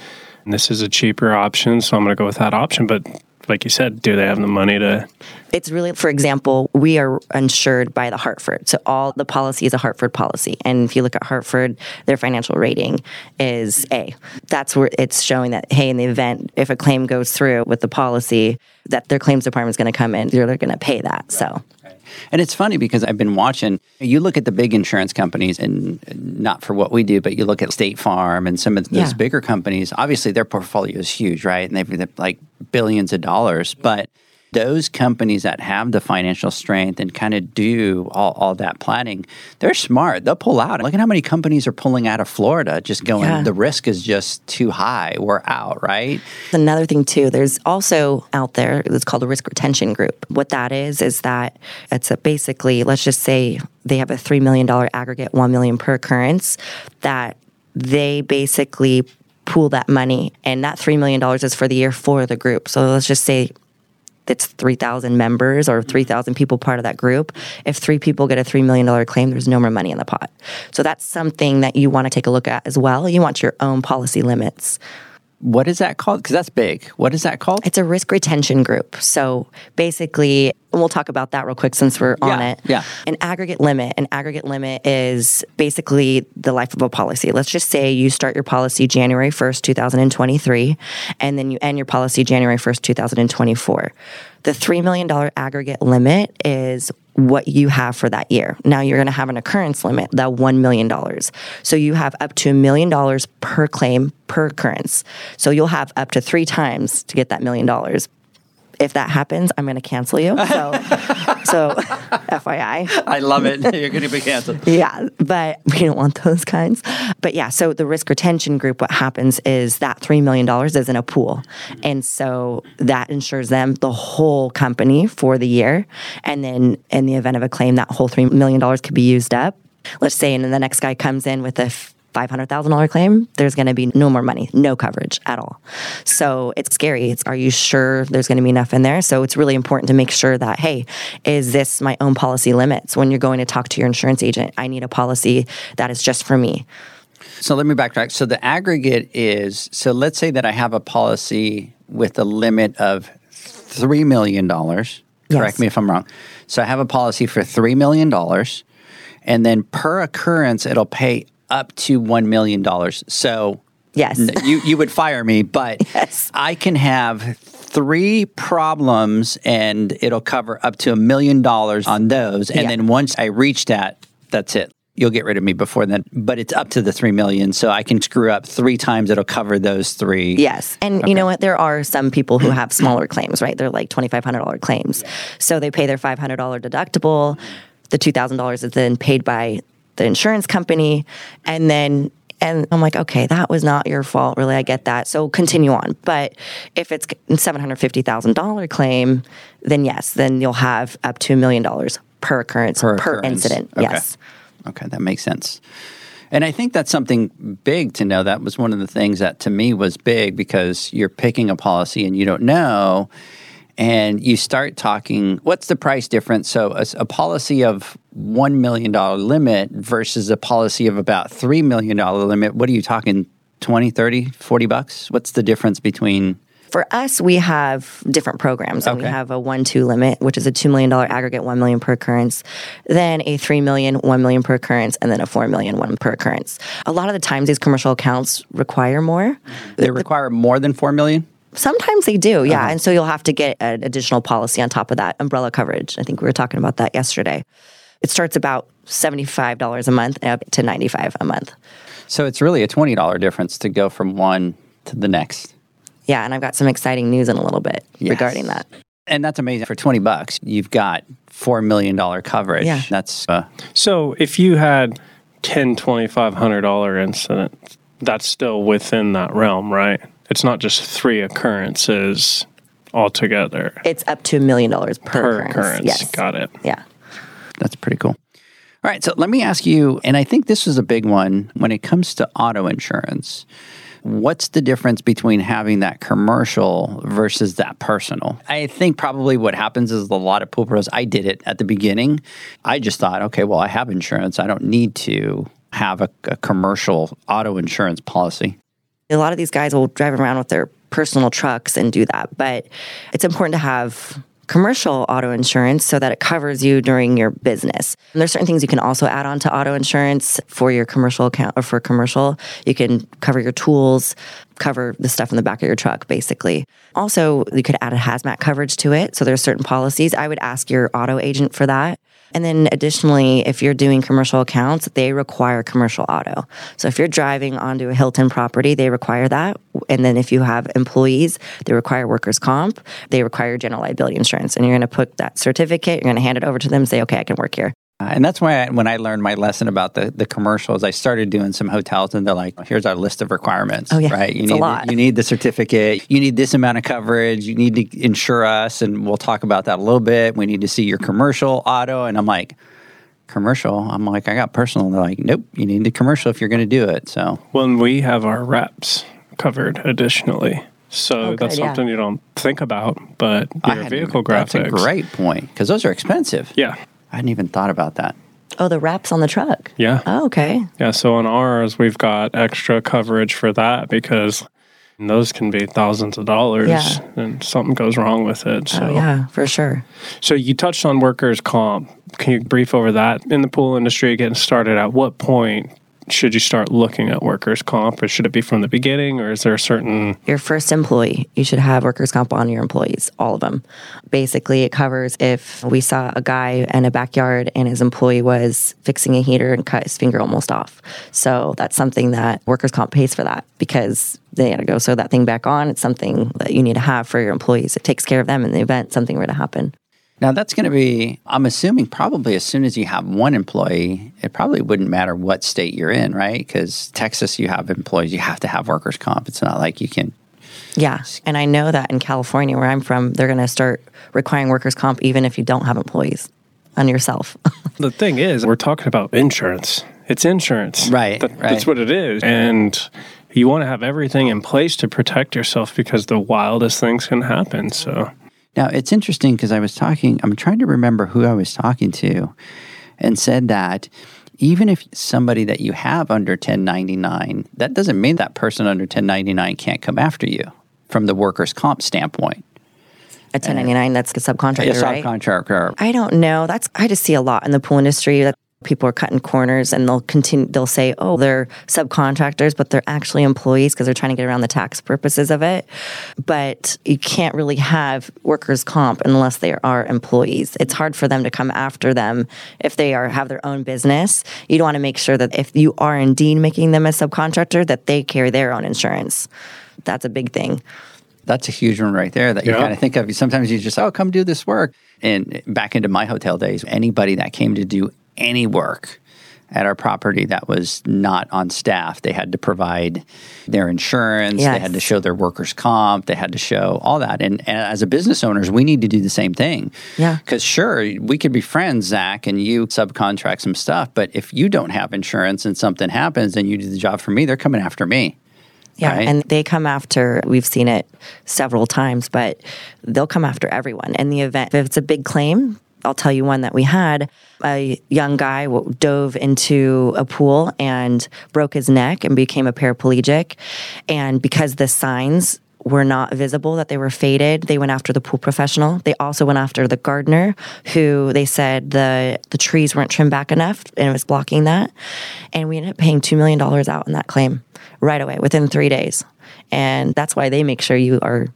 Speaker 2: and this is a cheaper option, so I'm going to go with that option. But like you said, do they have the money to?
Speaker 4: It's really, for example, we are insured by the Hartford. So all the policy is a Hartford policy. And if you look at Hartford, their financial rating is A. That's where it's showing that, hey, in the event if a claim goes through with the policy, that their claims department is going to come in, they're, they're going to pay that. So
Speaker 1: And it's funny because I've been watching, you look at the big insurance companies, and not for what we do, but you look at State Farm and some of those
Speaker 4: Yeah.
Speaker 1: bigger companies, obviously their portfolio is huge, right? And they've like billions of dollars. But those companies that have the financial strength and kind of do all, all that planning, they're smart. They'll pull out. Look at how many companies are pulling out of Florida, just going,
Speaker 4: Yeah.
Speaker 1: the risk is just too high. We're out, right?
Speaker 4: Another thing too, there's also out there it's called a risk retention group. What that is is that it's a basically let's just say they have a three million dollar aggregate, 1 million per occurrence, that they basically pool that money, and that three million dollars is for the year for the group. So let's just say it's 3,000 members or 3,000 people part of that group. If three people get a $3 million claim, there's no more money in the pot. So that's something that you want to take a look at as well. You want your own policy limits.
Speaker 1: What is that called? Because that's big. What is that called?
Speaker 4: It's a risk retention group. So basically, and we'll talk about that real quick since we're on
Speaker 1: Yeah,
Speaker 4: it.
Speaker 1: yeah.
Speaker 4: An aggregate limit. An aggregate limit is basically the life of a policy. Let's just say you start your policy January 1st, 2023, and then you end your policy January 1st, 2024. The $3 million aggregate limit is what you have for that year. Now you're going to have an occurrence limit, that $1 million. So you have up to a million dollars per claim per occurrence. So you'll have up to three times to get that million dollars. If that happens, I'm going to cancel you. So, so FYI.
Speaker 1: I love it. You're going to be canceled.
Speaker 4: Yeah, but we don't want those kinds. But yeah, so the risk retention group, what happens is that $3 million is in a pool. And so that insures them the whole company for the year. And then in the event of a claim, that whole $3 million could be used up. Let's say, and then the next guy comes in with a $500,000 claim, there's going to be no more money, no coverage at all. So it's scary. It's, are you sure there's going to be enough in there? So it's really important to make sure that, hey, is this my own policy limits? When you're going to talk to your insurance agent, I need a policy that is just for me.
Speaker 1: So let me backtrack. So the aggregate is so let's say that I have a policy with a limit of $3 million. Correct
Speaker 4: Yes.
Speaker 1: me if I'm wrong. So I have a policy for $3 million. And then per occurrence, it'll pay up to $1 million. So
Speaker 4: Yes.
Speaker 1: you, you would fire me, but
Speaker 4: Yes.
Speaker 1: I can have three problems and it'll cover up to a million dollars on those. And
Speaker 4: Yeah.
Speaker 1: then once I reach that, that's it. You'll get rid of me before then, but it's up to the three million, so I can screw up three times. It'll cover those three.
Speaker 4: Yes. And you know what? There are some people who have smaller claims, right? They're like $2,500 claims. So they pay their $500 deductible. The $2,000 is then paid by the insurance company. And then, and I'm like, okay, that was not your fault, really. I get that. So continue on. But if it's $750,000 claim, then yes, then you'll have up to a million dollars per occurrence, per,
Speaker 1: occurrence.
Speaker 4: incident.
Speaker 1: Okay.
Speaker 4: Yes.
Speaker 1: Okay, that makes sense. And I think that's something big to know. That was one of the things that to me was big because you're picking a policy and you don't know. And you start talking, what's the price difference? So, a, a policy of $1 million limit versus a policy of about $3 million limit, what are you talking? 20, 30, 40 bucks? What's the difference between
Speaker 4: For us, we have different programs. And we have a one-two limit, which is a two million dollar aggregate, one million per occurrence, then a three million, one million per occurrence, and then a four million, one per occurrence. A lot of the times, these commercial accounts require more.
Speaker 1: they require more than 4 million?
Speaker 4: Sometimes they do, yeah. And so you'll have to get an additional policy on top of that umbrella coverage. I think we were talking about that yesterday. It starts about $75 a month and up to 95 a month.
Speaker 1: So it's really a $20 difference to go from one to the next.
Speaker 4: Yeah, and I've got some exciting news in a little bit
Speaker 1: Yes.
Speaker 4: regarding that.
Speaker 1: And that's amazing. For 20 bucks, you've got $4 million coverage.
Speaker 4: Yeah.
Speaker 1: That's uh,
Speaker 2: So if you had 10 $2,500 incident, that's still within that realm, right? It's not just three occurrences altogether
Speaker 4: It's up to a million dollars per,
Speaker 2: per
Speaker 4: occurrence.
Speaker 2: occurrence.
Speaker 4: Yes.
Speaker 2: Got it.
Speaker 4: Yeah.
Speaker 1: That's pretty cool. All right, so let me ask you, and I think this is a big one when it comes to auto insurance. What's the difference between having that commercial versus that personal? I think probably what happens is a lot of pool pros, I did it at the beginning. I just thought, okay, well, I have insurance. I don't need to have a, a commercial auto insurance policy.
Speaker 4: A lot of these guys will drive around with their personal trucks and do that, but it's important to have commercial auto insurance so that it covers you during your business. And there's certain things you can also add on to auto insurance for your commercial account or for commercial. You can cover your tools, cover the stuff in the back of your truck basically. Also, you could add a hazmat coverage to it. So there's certain policies. I would ask your auto agent for that. And then additionally, if you're doing commercial accounts, they require commercial auto. So if you're driving onto a Hilton property, they require that. And then if you have employees, they require workers' comp, they require general liability insurance. And you're going to put that certificate, you're going to hand it over to them, say, okay, I can work here.
Speaker 1: Uh, and that's why I, when I learned my lesson about the, the commercials, I started doing some hotels, and they're like, "Here's our list of requirements."
Speaker 4: Oh, yeah.
Speaker 1: right. You
Speaker 4: It's a
Speaker 1: need
Speaker 4: lot.
Speaker 1: you need the certificate. You need this amount of coverage. You need to insure us, and we'll talk about that a little bit. We need to see your commercial auto, and I'm like, commercial. I'm like, I got personal. And they're like, nope, you need the commercial if you're going to do it. So
Speaker 2: When we have our reps covered additionally. So
Speaker 4: Oh,
Speaker 2: that's
Speaker 4: good, yeah.
Speaker 2: something you don't think about, but your
Speaker 1: hadn't-
Speaker 2: vehicle
Speaker 1: That's a great point because those are expensive.
Speaker 2: Yeah.
Speaker 1: I hadn't even thought about that.
Speaker 4: Oh, the wraps on the truck.
Speaker 2: Yeah.
Speaker 4: Oh, okay.
Speaker 2: Yeah. So on ours, we've got extra coverage for that because those can be thousands of dollars
Speaker 4: Yeah.
Speaker 2: and something goes wrong with it. Oh, so,
Speaker 4: Oh, yeah, for sure.
Speaker 2: so you touched on workers' comp. Can you brief over that in the pool industry getting started? At what point should you start looking at workers' comp? Or should it be from the beginning or is there a certain
Speaker 4: your first employee, you should have workers' comp on your employees, all of them. Basically, it covers if we saw a guy in a backyard and his employee was fixing a heater and cut his finger almost off. So that's something that workers' comp pays for that because they got to go sew that thing back on. It's something that you need to have for your employees. It takes care of them in the event something were to happen.
Speaker 1: Now that's going to be, I'm assuming, probably as soon as you have one employee, it probably wouldn't matter what state you're in, right? Because Texas, you have employees, you have to have workers' comp. It's not like you can.
Speaker 4: Yeah. And I know that in California, where I'm from, they're going to start requiring workers' comp even if you don't have employees on yourself.
Speaker 2: The thing is, we're talking about insurance. It's insurance.
Speaker 1: Right,
Speaker 2: That- That's what it is. And you want to have everything in place to protect yourself because the wildest things can happen. So,
Speaker 1: Now it's interesting because I was talking, I'm trying to remember who I was talking to and said that even if somebody that you have under 1099, that doesn't mean that person under 1099 can't come after you from the workers' comp standpoint.
Speaker 4: At 1099, that's the subcontractor,
Speaker 1: A
Speaker 4: right?
Speaker 1: subcontractor.
Speaker 4: I don't know. That's I just see a lot in the pool industry that people are cutting corners and they'll continue they'll say, "Oh, they're subcontractors, but they're actually employees because they're trying to get around the tax purposes of it." But you can't really have workers comp unless they are employees. It's hard for them to come after them if they are have their own business. You'd want to make sure that if you are indeed making them a subcontractor that they carry their own insurance. That's a big thing.
Speaker 1: That's a huge one right there that you
Speaker 2: Yeah.
Speaker 1: kind of think of. Sometimes you just, oh, come do this work. And back into my hotel days, anybody that came to do any work at our property that was not on staff, they had to provide their insurance, they had to show their workers' comp, they had to show all that. And, and as a business owners, we need to do the same thing.
Speaker 4: Yeah.
Speaker 1: Because sure, we could be friends, Zach, and you subcontract some stuff. But if you don't have insurance and something happens and you do the job for me, they're coming after me.
Speaker 4: Yeah,
Speaker 1: right?
Speaker 4: and they come after, we've seen it several times, but they'll come after everyone. In the event, if it's a big claim, I'll tell you one that we had. A young guy dove into a pool and broke his neck and became a paraplegic. And because the signs were not visible, that they were faded, they went after the pool professional. They also went after the gardener, who they said the, the trees weren't trimmed back enough and it was blocking that. And we ended up paying $2 million out in that claim right away within three days. And that's why they make sure you are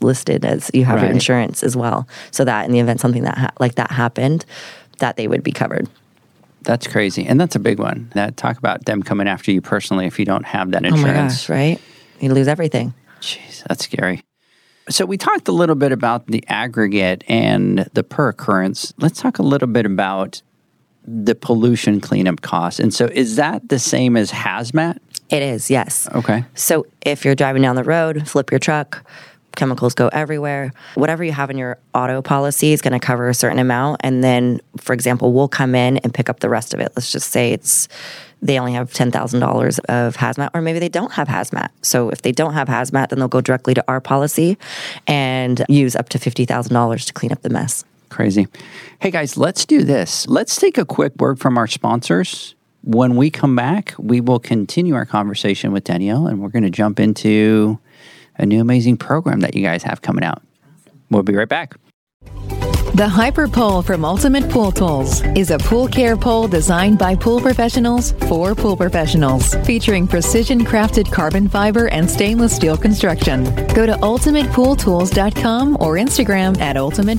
Speaker 4: listed as you have your insurance as well, so that in the event something that ha- like that happened, that they would be covered.
Speaker 1: That's crazy. And that's a big one. That talk about them coming after you personally if you don't have that
Speaker 4: Oh
Speaker 1: insurance.
Speaker 4: my gosh, right? You lose everything.
Speaker 1: Jeez, that's scary. So we talked a little bit about the aggregate and the per occurrence. Let's talk a little bit about the pollution cleanup costs. And so is that the same as hazmat?
Speaker 4: It is, yes.
Speaker 1: Okay.
Speaker 4: So if you're driving down the road, flip your truck, chemicals go everywhere. Whatever you have in your auto policy is going to cover a certain amount. And then, for example, we'll come in and pick up the rest of it. Let's just say it's they only have $10,000 of hazmat, or maybe they don't have hazmat. So if they don't have hazmat, then they'll go directly to our policy and use up to $50,000 to clean up the mess.
Speaker 1: Crazy. Hey guys, let's do this. Let's take a quick word from our sponsors. When we come back, we will continue our conversation with Danielle and we're going to jump into a new amazing program that you guys have coming out. We'll be right back.
Speaker 5: The Hyper Pole from Ultimate Pool Tools is a pool care pole designed by pool professionals for pool professionals, featuring precision crafted carbon fiber and stainless steel construction. Go to ultimatepooltools.com or Instagram at Ultimate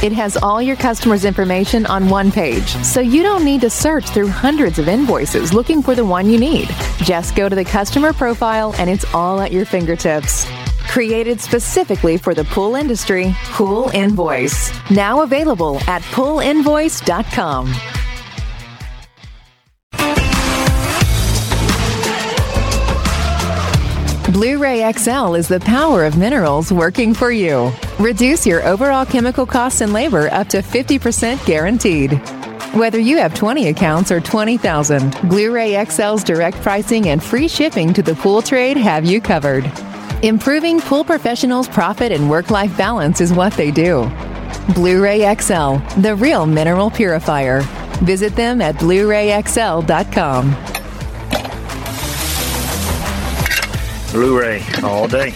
Speaker 5: It has all your customers' information on one page, so you don't need to search through hundreds of invoices looking for the one you need. Just go to the customer profile and it's all at your fingertips. Created specifically for the pool industry, Pool Invoice. Now available at poolinvoice.com. Blueray XL is the power of minerals working for you. Reduce your overall chemical costs and labor up to 50% guaranteed. Whether you have 20 accounts or 20,000, Blueray XL's direct pricing and free shipping to the pool trade have you covered. Improving pool professionals' profit and work life balance is what they do. Blueray XL, the real mineral purifier. Visit them at Blu rayxl.com.
Speaker 6: Blueray all day.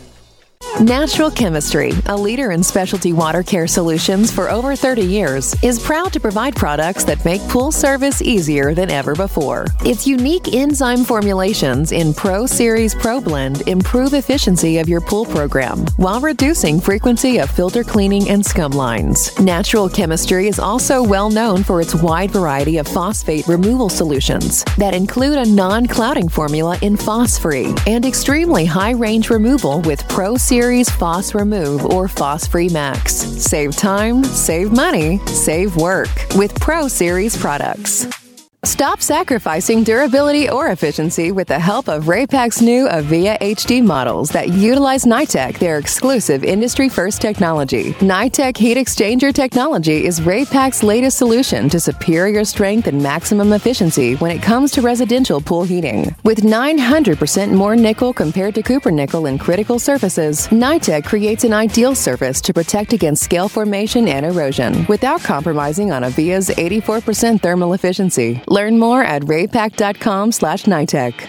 Speaker 5: Natural Chemistry, a leader in specialty water care solutions for over 30 years, is proud to provide products that make pool service easier than ever before. Its unique enzyme formulations in Pro Series Pro Blend improve efficiency of your pool program while reducing frequency of filter cleaning and scum lines. Natural Chemistry is also well known for its wide variety of phosphate removal solutions that include a non clouding formula in Phos-Free and extremely high range removal with Pro Series Phos Remove or Phos Free Max. Save time, save money, save work with Pro Series products. Stop sacrificing durability or efficiency with the help of Raypak's new Avia HD models that utilize NITEC, their exclusive industry first technology. NITEC heat exchanger technology is Raypak's latest solution to superior strength and maximum efficiency when it comes to residential pool heating. With 900% more nickel compared to copper nickel in critical surfaces, NITEC creates an ideal surface to protect against scale formation and erosion without compromising on Avia's 84% thermal efficiency. Learn more at raypak.com slash NITEC.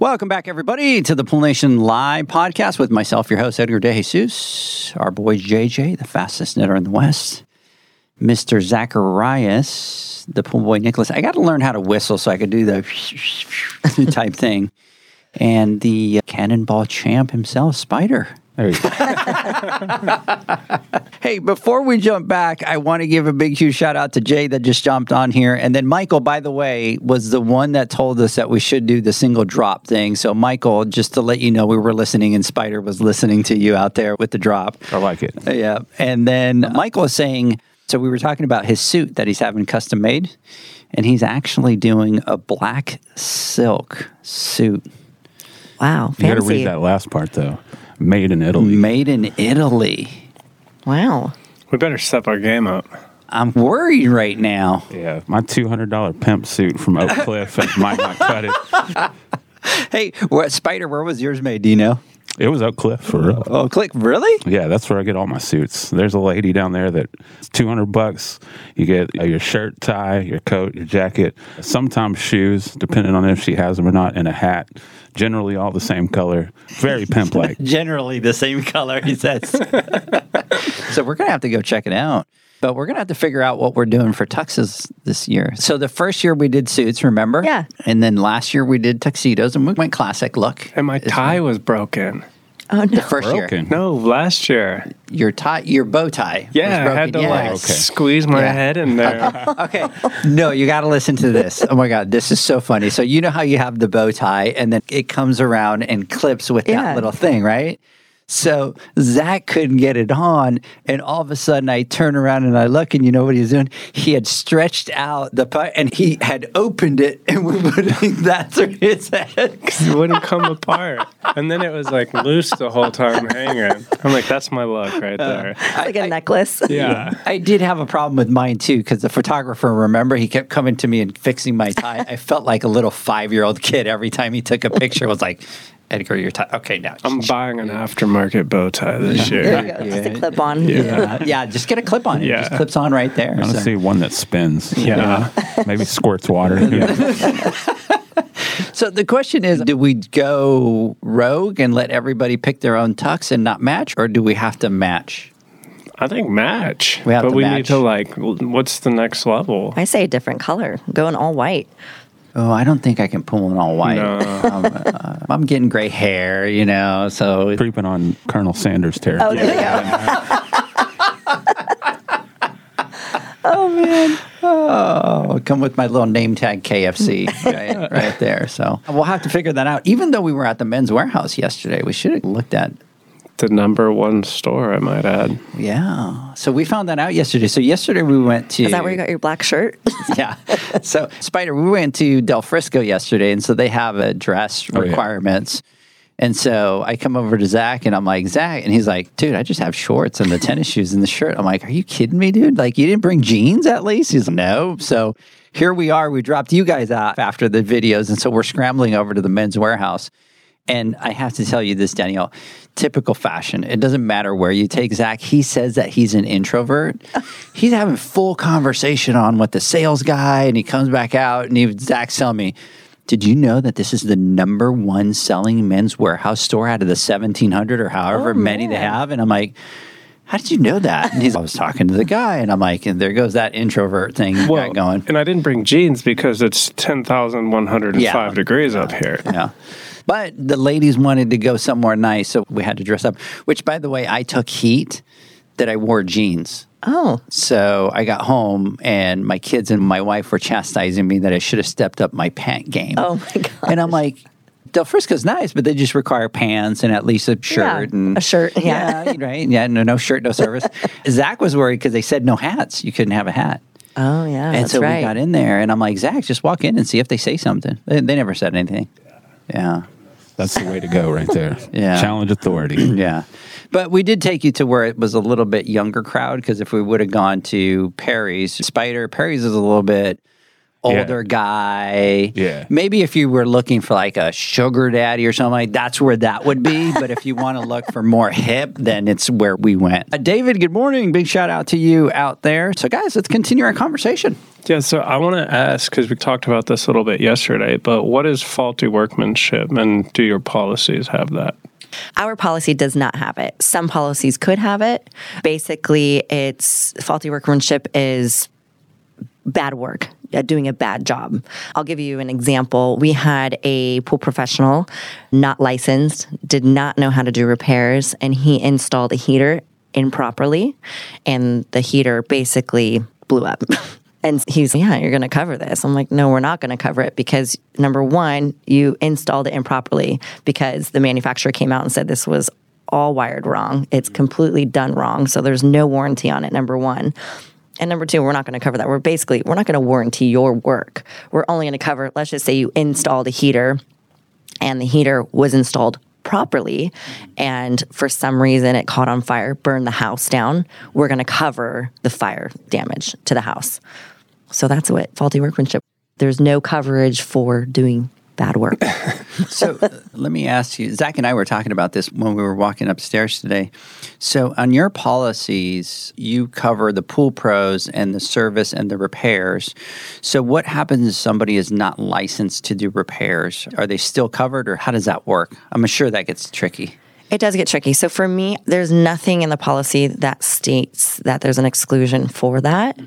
Speaker 1: Welcome back, everybody, to the Pool Nation Live podcast with myself, your host, Edgar De Jesus, our boy JJ, the fastest knitter in the West. Mr. Zacharias, the pool boy Nicholas. I got to learn how to whistle so I could do the type thing. And the cannonball champ himself, Spider.
Speaker 3: There you go.
Speaker 1: Hey, before we jump back, I want to give a big, huge shout out to Jay that just jumped on here. And then Michael, by the way, was the one that told us that we should do the single drop thing. So, Michael, just to let you know, we were listening and Spider was listening to you out there with the drop.
Speaker 3: I like it.
Speaker 1: Yeah. And then Michael is saying, so we were talking about his suit that he's having custom made, and he's actually doing a black silk suit
Speaker 4: Wow,
Speaker 3: You got to read that last part though. Made in Italy.
Speaker 1: made in Italy.
Speaker 4: Wow.
Speaker 2: We better step our game up.
Speaker 1: I'm worried right now.
Speaker 3: Yeah, my two hundred dollar pimp suit from Oak Cliff might not cut it.
Speaker 1: Hey, what Spider? Where was yours made? Do you know?
Speaker 3: It was Oak Cliff for real.
Speaker 1: Oh, click! Really?
Speaker 3: Yeah, that's where I get all my suits. There's a lady down there that it's 200 bucks. You get uh, your shirt, tie, your coat, your jacket, sometimes shoes, depending on if she has them or not, and a hat. Generally all the same color. Very pimp like.
Speaker 1: Generally the same color. He says. so we're gonna have to go check it out. But we're gonna have to figure out what we're doing for tuxes this year. So the first year we did suits, remember?
Speaker 4: Yeah.
Speaker 1: And then last year we did tuxedos, and we went classic look.
Speaker 2: And my
Speaker 1: This
Speaker 2: tie was broken.
Speaker 4: Oh no.
Speaker 1: The first year,
Speaker 2: No, last year.
Speaker 1: your tie, your bow tie. was
Speaker 2: Yeah, I had to
Speaker 1: broken.
Speaker 2: like
Speaker 3: Okay.
Speaker 2: squeeze my
Speaker 1: Yeah.
Speaker 2: head in there.
Speaker 1: okay. No, you got to listen to this. Oh my God, this is so funny. So, you know how you have the bow tie and then it comes around and clips with
Speaker 4: Yeah.
Speaker 1: that little thing, right? So, Zach couldn't get it on. And all of a sudden, I turn around and I look, and you know what he was doing? He had stretched out the pi- and he had opened it and was putting that through his head.
Speaker 2: it wouldn't come apart. And then it was like loose the whole time hanging. I'm like, that's my luck right uh, there.
Speaker 4: like a necklace.
Speaker 2: Yeah.
Speaker 1: I did have a problem with mine too because the photographer, remember, he kept coming to me and fixing my tie. I felt like a little five year old kid every time he took a picture. Was like, Edgar, your tie. Okay, now.
Speaker 2: I'm buying an aftermarket bow tie this
Speaker 4: There
Speaker 2: year.
Speaker 4: you go. Just a clip on.
Speaker 1: yeah, yeah, just get a clip on it. It
Speaker 2: Yeah.
Speaker 1: just clips on right there.
Speaker 3: I want to
Speaker 1: So-
Speaker 3: see one that spins.
Speaker 2: Yeah.
Speaker 3: Maybe squirts water.
Speaker 1: So the question is, do we go rogue and let everybody pick their own tux and not match, or do we have to match?
Speaker 2: I think match.
Speaker 1: We have
Speaker 2: but
Speaker 1: to
Speaker 2: we
Speaker 1: match.
Speaker 2: need to like, what's the next level?
Speaker 4: I say a different color. Going all white.
Speaker 1: Oh, I don't think I can pull an all white.
Speaker 2: No.
Speaker 1: Um, uh, I'm getting gray hair, you know. So
Speaker 3: Creeping on Colonel Sanders territory.
Speaker 4: Oh, there you go. oh man.
Speaker 1: Oh, come with my little name tag KFC right, right there. So we'll have to figure that out. Even though we were at the Men's Wearhouse yesterday, we should have looked at.
Speaker 2: The number one store, I might add.
Speaker 1: Yeah. So we found that out yesterday. So yesterday we went to.
Speaker 4: Is that where you got your black shirt?
Speaker 1: yeah. So Spider, we went to Del Frisco yesterday, and so they have a dress
Speaker 3: Oh, yeah.
Speaker 1: requirements. And so I come over to Zach and I'm like, Zach, and he's like, dude, I just have shorts and the tennis shoes and the shirt. I'm like, are you kidding me, dude? Like, you didn't bring jeans at least? He's like, no. So here we are. We dropped you guys out after the videos. And so we're scrambling over to the Men's Wearhouse. And I have to tell you this, Danielle, typical fashion. It doesn't matter where you take Zach. He says that he's an introvert. he's having full conversation on with the sales guy, and he comes back out, and he, Zach's telling me, did you know that this is the number one selling Men's Wearhouse store out of the 1700 or however oh, many they have? And I'm like, how did you know that? And he's, I was talking to the guy, and I'm like, and there goes that introvert thing you got going.
Speaker 2: and I didn't bring jeans because it's 10,105
Speaker 1: Yeah.
Speaker 2: degrees up here.
Speaker 1: Yeah. But the ladies wanted to go somewhere nice, so we had to dress up. Which, by the way, I took heat that I wore jeans.
Speaker 4: Oh,
Speaker 1: So I got home and my kids and my wife were chastising me that I should have stepped up my pant game.
Speaker 4: Oh my god.
Speaker 1: And I'm like, Del Frisco's nice, but they just require pants and at least a shirt
Speaker 4: Yeah,
Speaker 1: and
Speaker 4: a shirt, yeah.
Speaker 1: right, yeah, no, no shirt, no service. Zach was worried because they said no hats. You couldn't have a hat.
Speaker 4: oh yeah.
Speaker 1: and
Speaker 4: that's
Speaker 1: so
Speaker 4: right.
Speaker 1: we got in there, and I'm like, Zach, just walk in and see if they say something. They, they never said anything. Yeah.
Speaker 3: That's the way to go right there.
Speaker 1: Yeah.
Speaker 3: Challenge authority.
Speaker 1: Yeah. But we did take you to where it was a little bit younger crowd because if we would have gone to Perry's, Spider, Perry's is a little bit older guy.
Speaker 3: Yeah.
Speaker 1: Maybe if you were looking for like a sugar daddy or something like that's where that would be. but if you want to look for more hip, then it's where we went. Uh, David, good morning. Big shout out to you out there. So guys, let's continue our conversation.
Speaker 2: Yeah, so I want to ask because we talked about this a little bit yesterday, but what is faulty workmanship and do your policies have that?
Speaker 4: Our policy does not have it. Some policies could have it. Basically, it's faulty workmanship is bad work, uh, doing a bad job. I'll give you an example. We had a pool professional, not licensed, did not know how to do repairs, and he installed a heater improperly, and the heater basically blew up. And he's, yeah, you're going to cover this. I'm like, no, we're not going to cover it because number one, you installed it improperly because the manufacturer came out and said this was all wired wrong. It's mm-hmm. completely done wrong. So there's no warranty on it, number one. And number two, we're not going to cover that. We're basically, we're not going to warranty your work. We're only going to cover, let's just say you installed a heater and the heater was installed properly mm-hmm. and for some reason it caught on fire, burned the house down. We're going to cover the fire damage to the house. So that's what faulty workmanship. There's no coverage for doing bad work.
Speaker 1: so uh, let me ask you Zach and I were talking about this when we were walking upstairs today. So, on your policies, you cover the pool pros and the service and the repairs. So, what happens if somebody is not licensed to do repairs? Are they still covered or how does that work? I'm sure that gets tricky.
Speaker 4: It does get tricky. So for me, there's nothing in the policy that states that there's an exclusion for that.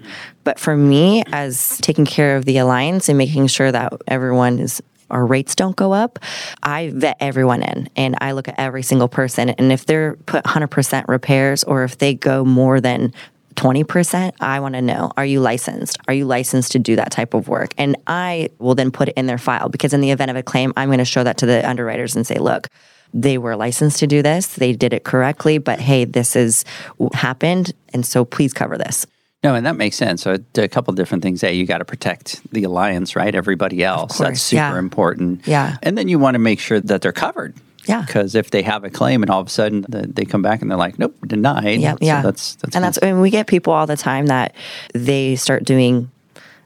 Speaker 4: But for me, as taking care of the alliance and making sure that everyone is our rates don't go up, I vet everyone in and I look at every single person. And if they're put 100% repairs or if they go more than 20%, I want to know are you licensed? Are you licensed to do that type of work? And I will then put it in their file because in the event of a claim, I'm going to show that to the underwriters and say, look, they were licensed to do this. They did it correctly, but hey, this has happened. And so please cover this.
Speaker 1: No, and that makes sense. So a couple different things. A, you got to protect the alliance, right? Everybody else.
Speaker 4: Course,
Speaker 1: That's super
Speaker 4: yeah.
Speaker 1: important.
Speaker 4: Yeah.
Speaker 1: And then you want to make sure that they're covered.
Speaker 4: Yeah.
Speaker 1: Because if they have a claim and all of a sudden they come back and they're like, nope, denied.
Speaker 4: Yeah,
Speaker 1: so
Speaker 4: yeah.
Speaker 1: That's that's
Speaker 4: and that's and we get people all the time that they start doing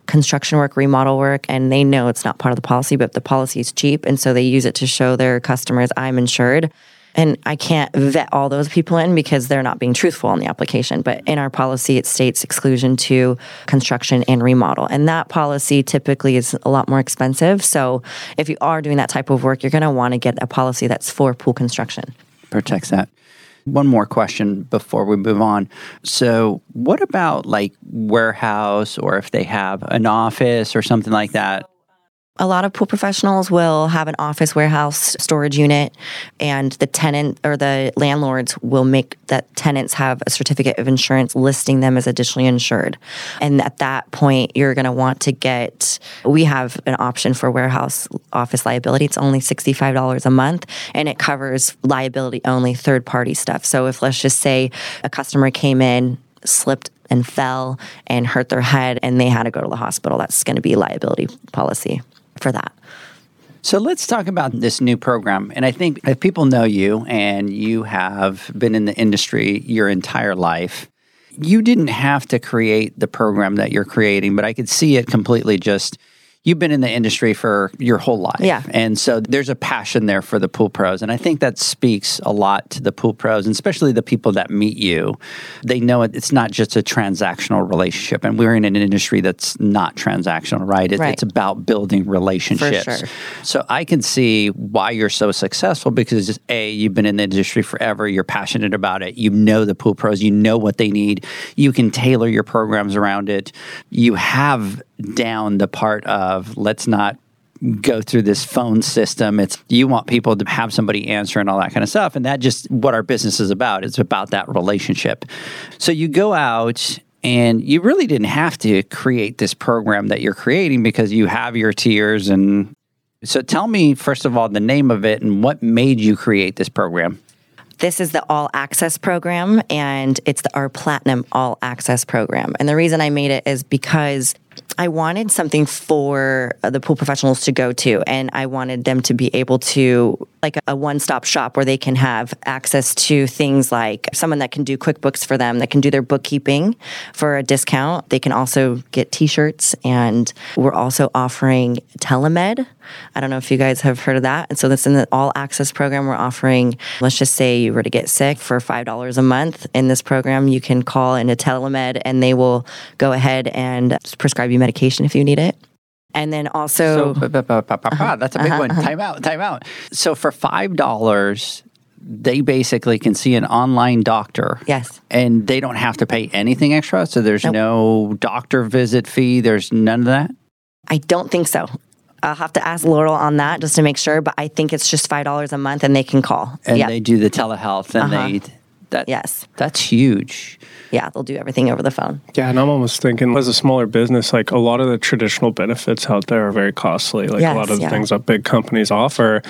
Speaker 4: construction work, remodel work, and they know it's not part of the policy, but the policy is cheap, and so they use it to show their customers I'm insured. And I can't vet all those people in because they're not being truthful on the application. But in our policy, it states exclusion to construction and remodel. And that policy typically is a lot more expensive. So if you are doing that type of work, you're going to want to get a policy that's for pool construction.
Speaker 1: protects that. One more question before we move on. So, what about like warehouse or if they have an office or something like that?
Speaker 4: A lot of pool professionals will have an office warehouse storage unit, and the tenant or the landlords will make that tenants have a certificate of insurance listing them as additionally insured. And at that point, you're going to want to get, we have an option for warehouse office liability. It's only $65 a month, and it covers liability only third party stuff. So if let's just say a customer came in, slipped and fell and hurt their head and they had to go to the hospital, that's going to be liability policy for that.
Speaker 1: So let's talk about this new program. And I think if people know you and you have been in the industry your entire life, you didn't have to create the program that you're creating, but I could see it completely just you've been in the industry for your whole life.
Speaker 4: Yeah.
Speaker 1: And so there's a passion there for the pool pros. And I think that speaks a lot to the pool pros, and especially the people that meet you. They know it, it's not just a transactional relationship. And we're in an industry that's not transactional, right? It,
Speaker 4: Right.
Speaker 1: It's about building relationships.
Speaker 4: sure.
Speaker 1: So I can see why you're so successful because just, A, you've been in the industry forever, you're passionate about it, you know the pool pros, you know what they need, you can tailor your programs around it. You have down the part of let's not go through this phone system. It's you want people to have somebody answer and all that kind of stuff. And that just what our business is about. It's about that relationship. So you go out and you really didn't have to create this program that you're creating because you have your tiers and so tell me first of all the name of it and what made you create this program.
Speaker 4: This is the all access program, and it's the, our platinum all access program. And the reason I made it is because I wanted something for uh, the pool professionals to go to, and I wanted them to be able to, like a one stop shop where they can have access to things like someone that can do QuickBooks for them, that can do their bookkeeping for a discount. They can also get t shirts, and we're also offering telemed. I don't know if you guys have heard of that. And so that's in the all access program. We're offering, let's just say you were to get sick for $5 a month in this program, you can call in a telemed and they will go ahead and prescribe you medication if you need it. And then also,
Speaker 1: So ba- ba- ba- ba- ba- ba, that's a big uh-huh, one. Uh-huh. Time out, time out. So for five dollars, they basically can see an online doctor.
Speaker 4: Yes.
Speaker 1: And they don't have to pay anything extra. So there's
Speaker 4: Nope.
Speaker 1: no doctor visit fee. There's none of that.
Speaker 4: I don't think so. I'll have to ask Laurel on that just to make sure, but I think it's just five dollars a month and they can call.
Speaker 1: And
Speaker 4: yeah.
Speaker 1: they do the telehealth and
Speaker 4: Uh-huh.
Speaker 1: they that
Speaker 4: Yes.
Speaker 1: that's huge.
Speaker 4: yeah, they'll do everything over the phone.
Speaker 2: Yeah, and I'm almost thinking as a smaller business, like a lot of the traditional benefits out there are very costly. Like
Speaker 4: Yes,
Speaker 2: a lot of the
Speaker 4: yeah.
Speaker 2: things that big companies offer.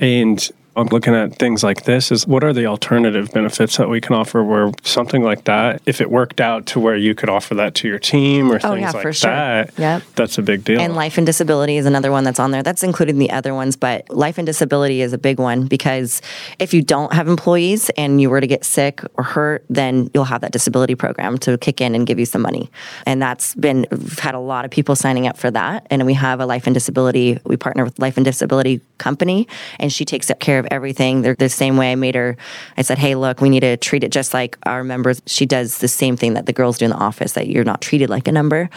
Speaker 2: And I'm looking at things like this is what are the alternative benefits that we can offer where something like that, if it worked out to where you could offer that to your team or
Speaker 4: Oh,
Speaker 2: things
Speaker 4: yeah,
Speaker 2: like
Speaker 4: for sure.
Speaker 2: that,
Speaker 4: Yep.
Speaker 2: that's a big deal.
Speaker 4: And life and disability is another one that's on there. That's included in the other ones, but life and disability is a big one because if you don't have employees and you were to get sick or hurt, then you'll have that disability program to kick in and give you some money. And that's been, we've had a lot of people signing up for that. And we have a life and disability, we partner with Life and Disability Company, and she takes care of everything. They're the same way I made her, I said, hey, look, we need to treat it just like our members. She does the same thing that the girls do in the office, that you're not treated like a number.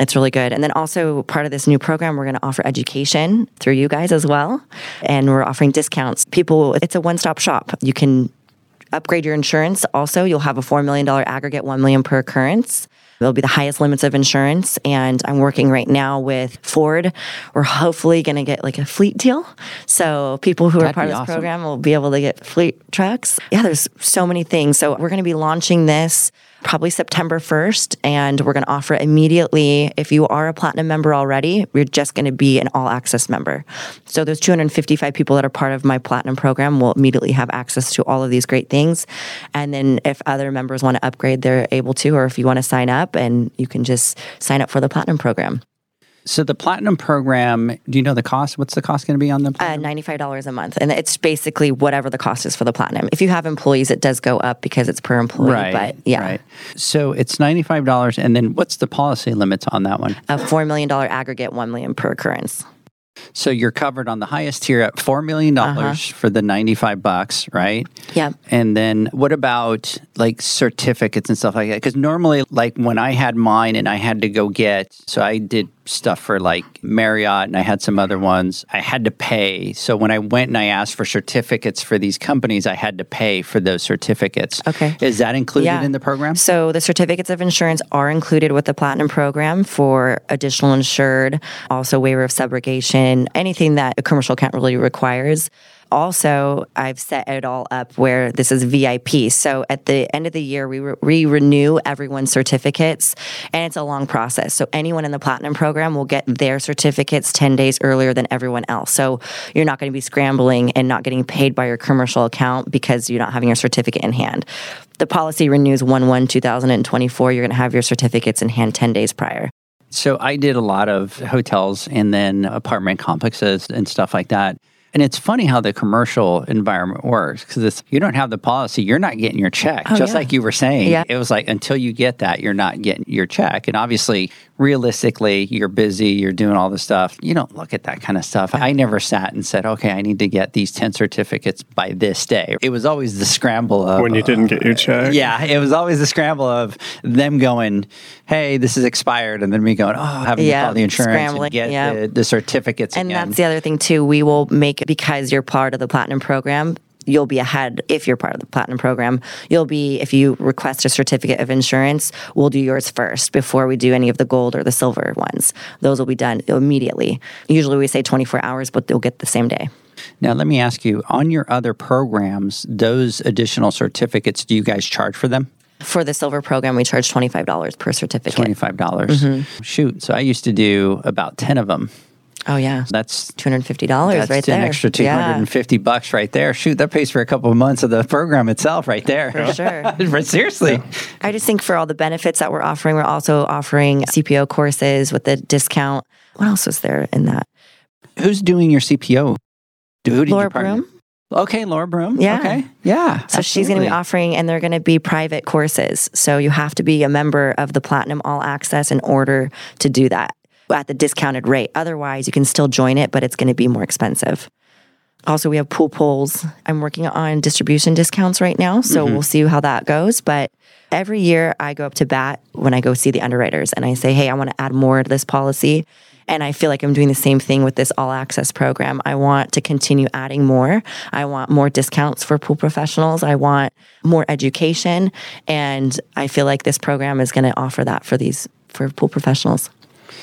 Speaker 4: It's really good. And then also part of this new program, we're going to offer education through you guys as well. And we're offering discounts. People, it's a one stop shop. You can upgrade your insurance. Also, you'll have a $4 million aggregate, 1 million per occurrence. There'll be the highest limits of insurance. And I'm working right now with Ford. We're hopefully going to get like a fleet deal. So people who are
Speaker 1: That'd
Speaker 4: part of this
Speaker 1: awesome.
Speaker 4: program will be able to get fleet trucks. Yeah, there's so many things. So we're going to be launching this probably September 1st. And we're going to offer it immediately. If you are a platinum member already, you're just going to be an all access member. So those 255 people that are part of my platinum program will immediately have access to all of these great things. And then if other members want to upgrade, they're able to, or if you want to sign up and you can just sign up for the platinum program.
Speaker 1: So the platinum program, do you know the cost? What's the cost going to be on the
Speaker 4: Uh,
Speaker 1: platinum?
Speaker 4: $95 a month. And it's basically whatever the cost is for the platinum. If you have employees, it does go up because it's per employee. Right, But yeah,
Speaker 1: Right. So it's $95 and then what's the policy limits on that one?
Speaker 4: a $4 million aggregate, 1 million per occurrence.
Speaker 1: So you're covered on the highest tier at 4 million dollars for the 95 bucks, right?
Speaker 4: Yep.
Speaker 1: And then what about like certificates and stuff like that? Because normally, like when I had mine and I had to go get, so I did stuff for like Marriott and I had some other ones, I had to pay. So when I went and I asked for certificates for these companies, I had to pay for those certificates.
Speaker 4: Okay.
Speaker 1: Is that included
Speaker 4: Yeah.
Speaker 1: in the program?
Speaker 4: So the certificates of insurance are included with the platinum program for additional insured, also waiver of subrogation, anything that a commercial account really requires. Also, I've set it all up where this is VIP. So at the end of the year, we, re- we renew everyone's certificates, and it's a long process. So anyone in the platinum program will get their certificates 10 days earlier than everyone else. So you're not going to be scrambling and not getting paid by your commercial account because you're not having your certificate in hand. The policy renews 1 1 2024. You're going to have your certificates in hand 10 days prior.
Speaker 1: So I did a lot of hotels and then apartment complexes and stuff like that. And it's funny how the commercial environment works because you don't have the policy, you're not getting your check. Oh, Just
Speaker 4: Oh, yeah.
Speaker 1: like you were saying,
Speaker 4: Yeah.
Speaker 1: it was like until you get that, you're not getting your check. And obviously, realistically, you're busy, you're doing all this stuff. You don't look at that kind of stuff. I never sat and said, okay, I need to get these 10 certificates by this day. It was always the scramble of
Speaker 2: when you didn't get your check.
Speaker 1: yeah, it was always the scramble of them going, "Hey, this is expired," and then me going, "Oh, having to
Speaker 4: Yeah,
Speaker 1: call the insurance
Speaker 4: scrambling,
Speaker 1: and get
Speaker 4: yeah.
Speaker 1: the, the certificates
Speaker 4: And
Speaker 1: again."
Speaker 4: that's the other thing, too. We will make it because you're part of the platinum program. You'll be ahead if you're part of the platinum program. You'll be, if you request a certificate of insurance, we'll do yours first before we do any of the gold or the silver ones. Those will be done immediately. Usually we say 24 hours, but they'll get the same day.
Speaker 1: now, let me ask you: on your other programs, those additional certificates, do you guys charge for them?
Speaker 4: For the silver program, we charge $25 per certificate.
Speaker 1: Twenty-five dollars.
Speaker 4: Mm-hmm.
Speaker 1: Shoot! So I used to do about ten of them.
Speaker 4: Oh, yeah.
Speaker 1: That's
Speaker 4: $250
Speaker 1: that's
Speaker 4: right
Speaker 1: an
Speaker 4: there.
Speaker 1: extra two hundred and fifty bucks right there. Shoot, that pays for a couple of months of the program itself, right there.
Speaker 4: For sure.
Speaker 1: But seriously.
Speaker 4: I just think for all the benefits that we're offering, we're also offering CPO courses with the discount. What else was there in that?
Speaker 1: Who's doing your CPO? Who did
Speaker 4: Laura? Broom.
Speaker 1: Okay, Laura Broom.
Speaker 4: Yeah.
Speaker 1: Okay. Yeah.
Speaker 4: So she's going to be offering, and they're going to be private courses. So you have to be a member of the Platinum All Access in order to do that at the discounted rate. Otherwise, you can still join it, but it's going to be more expensive. Also, we have pool poles. I'm working on distribution discounts right now, so mm-hmm. we'll see how that goes. But every year I go up to bat when I go see the underwriters and I say, hey, I want to add more to this policy. And I feel like I'm doing the same thing with this all access program. I want to continue adding more. I want more discounts for pool professionals. I want more education. And I feel like this program is going to offer that for these for pool professionals.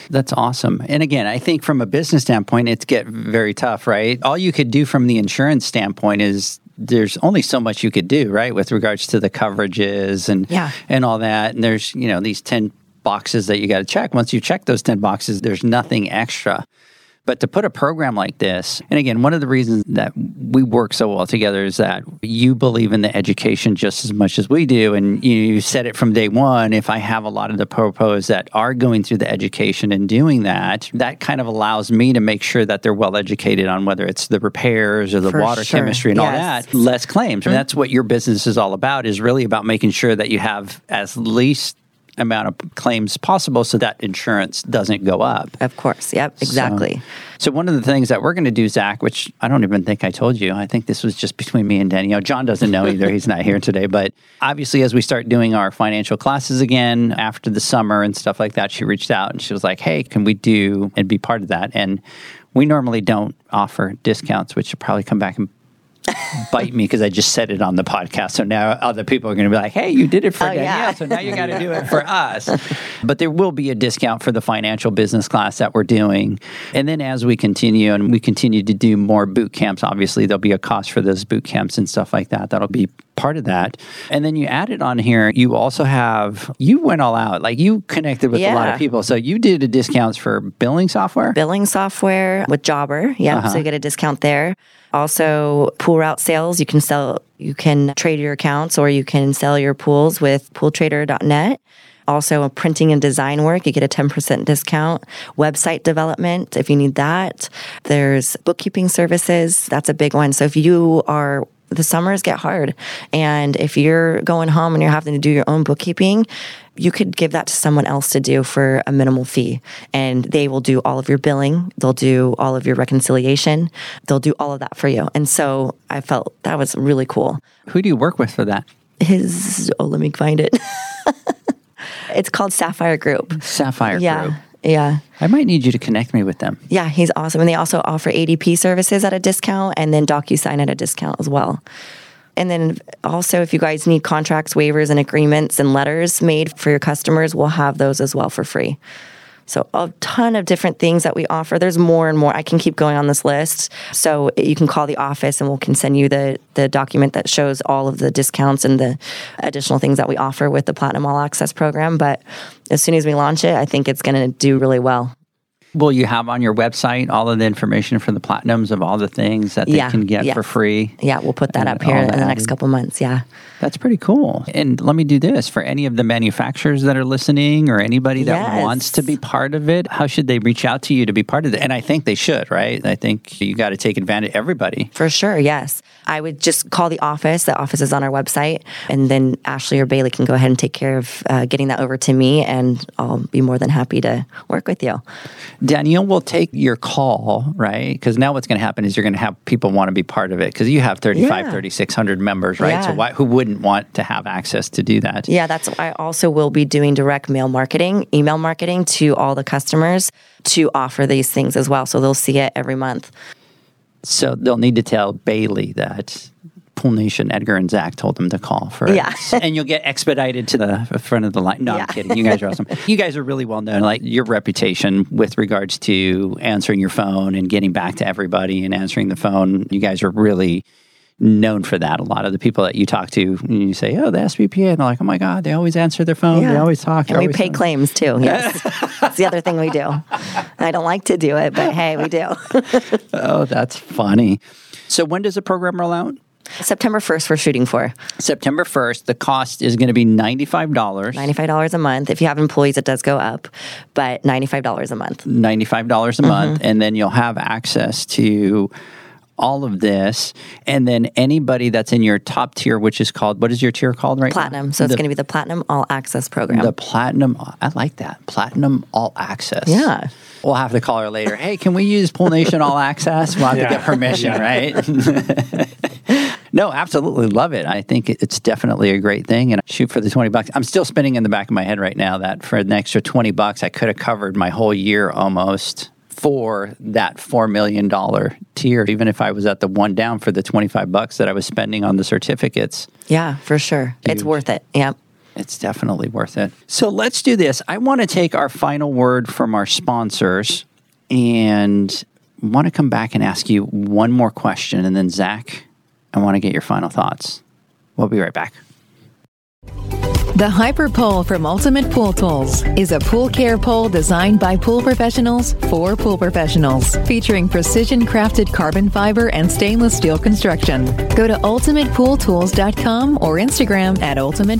Speaker 1: That's awesome. And again, I think from a business standpoint, it's get very tough, right? All you could do from the insurance standpoint is there's only so much you could do, right, with regards to the coverages and
Speaker 4: Yeah.
Speaker 1: and all that. And there's you know these ten boxes that you got to check. Once you check those ten boxes, there's nothing extra. But to put a program like this, and again, one of the reasons that we work so well together is that you believe in the education just as much as we do. And you said it from day one. If I have a lot of the popos that are going through the education and doing that, that kind of allows me to make sure that they're well educated on whether it's the repairs or the
Speaker 4: For
Speaker 1: water
Speaker 4: sure.
Speaker 1: chemistry and all that, less claims. And mm-hmm. that's what your business is all about, is really about making sure that you have as least amount of claims possible so that insurance doesn't go up.
Speaker 4: Of course. Yep, exactly.
Speaker 1: So, so one of the things that we're going to do, Zach, which I don't even think I told you, I think this was just between me and Danielle. John doesn't know either; he's not here today. But obviously, as we start doing our financial classes again after the summer and stuff like that, she reached out and she was like, "Hey, can we do and be part of that?" And we normally don't offer discounts, which should probably come back and bite me because I just said it on the podcast. So now other people are going to be like, hey, you did it for
Speaker 4: Oh,
Speaker 1: Danielle.
Speaker 4: yeah.
Speaker 1: So now you got to do it for us. But there will be a discount for the financial business class that we're doing. And then as we continue and we continue to do more boot camps, obviously there'll be a cost for those boot camps and stuff like that. That'll be part of that. And then you added on here, you also have, you went all out. Like you connected with a lot of people. So you did a discounts for billing software.
Speaker 4: billing software with Jobber. Yeah,
Speaker 1: Uh-huh.
Speaker 4: so you get a discount there. Also, pool route sales. You can sell, you can trade your accounts or you can sell your pools with pooltrader.net. Also, printing and design work, you get a 10% discount. Website development, if you need that. There's bookkeeping services. That's a big one. So if you are the summers get hard. And if you're going home and you're having to do your own bookkeeping, you could give that to someone else to do for a minimal fee. And they will do all of your billing, they'll do all of your reconciliation, they'll do all of that for you. And so I felt that was really cool.
Speaker 1: Who do you work with for that?
Speaker 4: His, oh, let me find it. it's called Sapphire Group.
Speaker 1: Sapphire
Speaker 4: Yeah.
Speaker 1: Group.
Speaker 4: Yeah.
Speaker 1: I might need you to connect me with them.
Speaker 4: Yeah, he's awesome. And they also offer ADP services at a discount and then DocuSign at a discount as well. And then also, if you guys need contracts, waivers, and agreements and letters made for your customers, we'll have those as well for free. So, a ton of different things that we offer. There's more and more. I can keep going on this list. So, you can call the office and we can send you the, the document that shows all of the discounts and the additional things that we offer with the Platinum All Access program. But as soon as we launch it, I think it's going to do really well.
Speaker 1: Will you have on your website all of the information for the platinums of all the things that they
Speaker 4: Yeah,
Speaker 1: can get
Speaker 4: yeah.
Speaker 1: for free?
Speaker 4: Yeah, we'll put that up here in the next couple months. Yeah.
Speaker 1: That's pretty cool. And let me do this for any of the manufacturers that are listening or anybody that
Speaker 4: Yes.
Speaker 1: wants to be part of it, how should they reach out to you to be part of it? And I think they should, right? I think you got to take advantage everybody.
Speaker 4: For sure, yes. I would just call the office. The office is on our website. And then Ashley or Bailey can go ahead and take care of uh, getting that over to me. And I'll be more than happy to work with you.
Speaker 1: Danielle will take your call, right? Because now what's going to happen is you're going to have people want to be part of it because you have 35,
Speaker 4: Yeah.
Speaker 1: 3,600 members, right? So
Speaker 4: Yeah.
Speaker 1: why, who wouldn't want to have access to do that?
Speaker 4: Yeah, that's I also will be doing direct mail marketing, email marketing to all the customers to offer these things as well. So they'll see it every month.
Speaker 1: So they'll need to tell Bailey that Pool Nation, Edgar and Zach told them to call for it.
Speaker 4: Yeah.
Speaker 1: and you'll get expedited to the front of the line. No,
Speaker 4: Yeah.
Speaker 1: I'm kidding. You guys are awesome. You guys are really well known. Like your reputation with regards to answering your phone and getting back to everybody and answering the phone, you guys are really known for that. A lot of the people that you talk to, you say, oh, the SPPA, and they're like, oh my God, they always answer their phone. They always talk.
Speaker 4: And we pay
Speaker 1: on."
Speaker 4: claims too. Yes. That's the other thing we do. I don't like to do it, but hey, we do.
Speaker 1: Oh, that's funny. So when does the program roll out?
Speaker 4: September 1st, we're shooting for
Speaker 1: September 1st. The cost is going to be $95.
Speaker 4: $95 a month. If you have employees, it does go up, but $95 a month.
Speaker 1: $95 a mm-hmm. month and then you'll have access to all of this, and then anybody that's in your top tier, which is called what is your tier called right
Speaker 4: Platinum.
Speaker 1: now?
Speaker 4: So it's going to be the Platinum All Access program.
Speaker 1: the platinum. I like that platinum all access.
Speaker 4: Yeah.
Speaker 1: We'll have to call her later. Hey, can we use Pool Nation All Access? We'll have
Speaker 2: Yeah.
Speaker 1: to get permission, right? no, absolutely love it. I think it's definitely a great thing. And shoot for the 20 bucks. I'm still spinning in the back of my head right now that for an extra 20 bucks, I could have covered my whole year almost for that $4 million tier, even if I was at the one down for the 25 bucks that I was spending on the certificates.
Speaker 4: yeah, for sure. It's worth it. Yep.
Speaker 1: It's definitely worth it. So let's do this. I want to take our final word from our sponsors and want to come back and ask you one more question. And then, Zach, I want to get your final thoughts. We'll be right back.
Speaker 5: The Hyper Pole from Ultimate Pool Tools is a pool care pole designed by pool professionals for pool professionals, featuring precision crafted carbon fiber and stainless steel construction. Go to ultimatepooltools.com or Instagram at Ultimate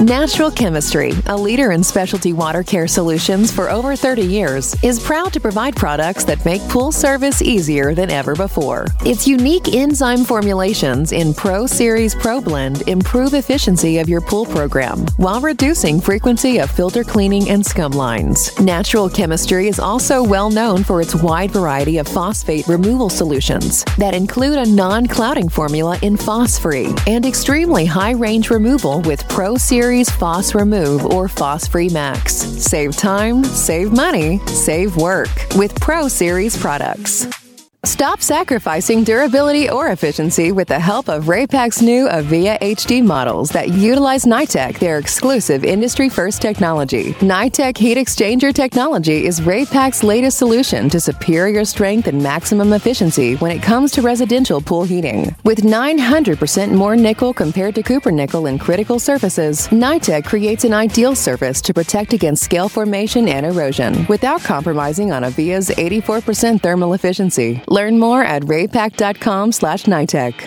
Speaker 5: Natural Chemistry, a leader in specialty water care solutions for over 30 years, is proud to provide products that make pool service easier than ever before. Its unique enzyme formulations in Pro Series Pro Blend improve efficiency of your pool program while reducing frequency of filter cleaning and scum lines. Natural Chemistry is also well known for its wide variety of phosphate removal solutions that include a non clouding formula in Phos-Free and extremely high range removal with Pro Series Phos Remove or Phos Free Max. Save time, save money, save work with Pro Series products. Stop sacrificing durability or efficiency with the help of Raypak's new Avia HD models that utilize NITEC, their exclusive industry first technology. NITEC heat exchanger technology is Raypak's latest solution to superior strength and maximum efficiency when it comes to residential pool heating. With 900% more nickel compared to copper nickel in critical surfaces, NITEC creates an ideal surface to protect against scale formation and erosion without compromising on Avia's 84% thermal efficiency. Learn more at raypak.com slash NITEC.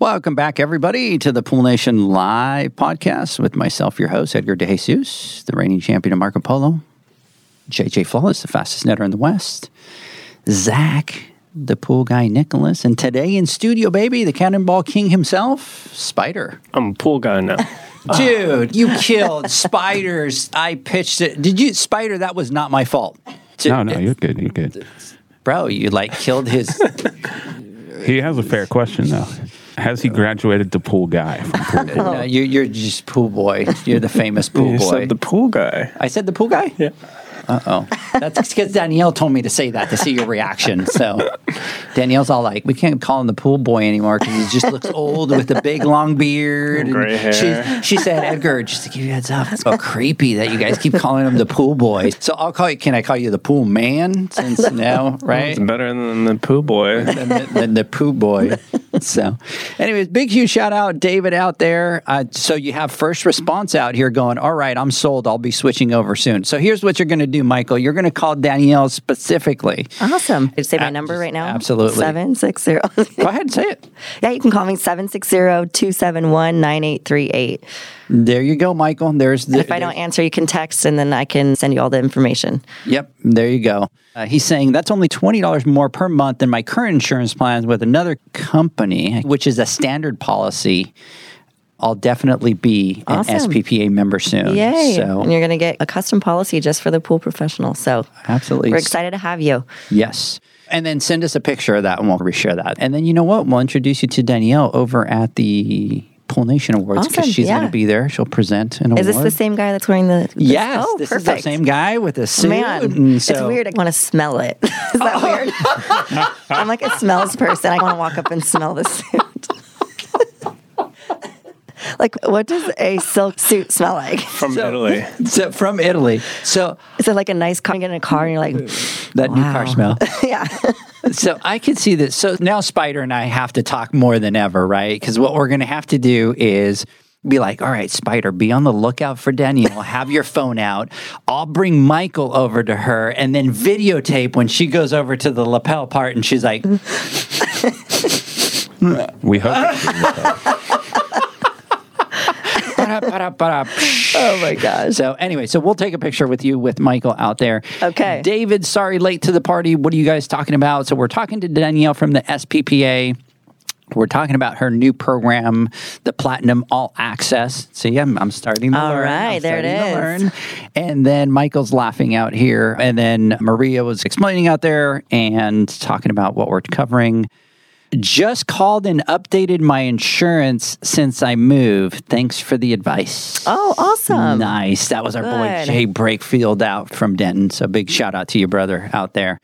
Speaker 1: Welcome back, everybody, to the Pool Nation Live podcast with myself, your host, Edgar De Jesus, the reigning champion of Marco Polo, JJ Flawless, the fastest netter in the West, Zach, the pool guy Nicholas, and today in studio, baby, the Cannonball King himself, Spider.
Speaker 2: I'm a pool guy now.
Speaker 1: Dude, you killed spiders. I pitched it. Did you, Spider? That was not my fault.
Speaker 3: No, no, you're good. You're good.
Speaker 1: Bro, you like killed his.
Speaker 3: He has a fair question though. Has he graduated to pool guy from pool boy?
Speaker 1: No, you, you're just pool boy. You're the famous pool
Speaker 2: you
Speaker 1: boy.
Speaker 2: said the pool guy.
Speaker 1: I said the pool guy?
Speaker 2: Yeah.
Speaker 1: Uh oh. That's because Danielle told me to say that to see your reaction. So Danielle's all like, we can't call him the pool boy anymore because he just looks old with a big long beard. and
Speaker 2: Gray hair.
Speaker 1: She, she said, Edgar, just to give you a heads up, it's so creepy that you guys keep calling him the pool boy. So I'll call you, can I call you the pool man since now, right?
Speaker 2: It's better than the pool boy.
Speaker 1: than the, than the poo boy. So, anyways, big huge shout out, David, out there. Uh, so you have first response out here going, all right, I'm sold. I'll be switching over soon. So here's what you're going to do, Michael. You're going to call Danielle specifically.
Speaker 4: Awesome. Did you say my
Speaker 1: Ab-
Speaker 4: number right now?
Speaker 1: absolutely.
Speaker 4: 760.
Speaker 1: Go ahead and say it.
Speaker 4: yeah, you can call me 760 271 9838.
Speaker 1: There you go, Michael. There's the,
Speaker 4: If I don't answer, you can text and then I can send you all the information.
Speaker 1: Yep, there you go. Uh, he's saying that's only $20 more per month than my current insurance plans with another company, which is a standard policy. I'll definitely be an SPPA member soon.
Speaker 4: Yay.
Speaker 1: So,
Speaker 4: And you're going to get a custom policy just for the pool professional. So
Speaker 1: absolutely.
Speaker 4: we're excited to have you.
Speaker 1: Yes. And then send us a picture of that and we'll reshare that. And then you know what? We'll introduce you to Danielle over at the Pool Nation Awards because
Speaker 4: Awesome,
Speaker 1: she's going to be there. She'll present an
Speaker 4: Is
Speaker 1: award.
Speaker 4: this the same guy that's wearing the. this-
Speaker 1: Yes,
Speaker 4: Oh,
Speaker 1: this
Speaker 4: perfect.
Speaker 1: is the same guy with a suit.
Speaker 4: Man,
Speaker 1: and
Speaker 4: it's weird. I want to smell it. Is that oh. weird? I'm like a smells person. I want to walk up and smell the suit. Like, what does a silk suit smell like?
Speaker 2: From
Speaker 1: So-
Speaker 2: Italy.
Speaker 1: So from Italy. So
Speaker 4: Is it like a nice car? You get in a car and you're like,
Speaker 1: that new car smell.
Speaker 4: yeah.
Speaker 1: So I can see this. So now Spider and I have to talk more than ever, right? Because what we're going to have to do is be like, all right, Spider, be on the lookout for Danielle. Have your phone out. I'll bring Michael over to her and then videotape when she goes over to the lapel part and she's like,
Speaker 3: We hope.
Speaker 1: oh my gosh. So anyway, so we'll take a picture with you with Michael out there.
Speaker 4: Okay.
Speaker 1: David, sorry, late to the party. What are you guys talking about? So we're talking to Danielle from the SPPA. We're talking about her new program, the Platinum All Access. See, I'm, I'm starting to
Speaker 4: All
Speaker 1: learn.
Speaker 4: right,
Speaker 1: I'm
Speaker 4: there it is.
Speaker 1: learn. And then Michael's laughing out here, and then Maria was explaining out there and talking about what we're covering. Just called and updated my insurance since I moved. Thanks for the advice.
Speaker 4: Oh, awesome.
Speaker 1: Nice. That was our boy Jay Breakfield out from Denton. So big shout out to your brother out there.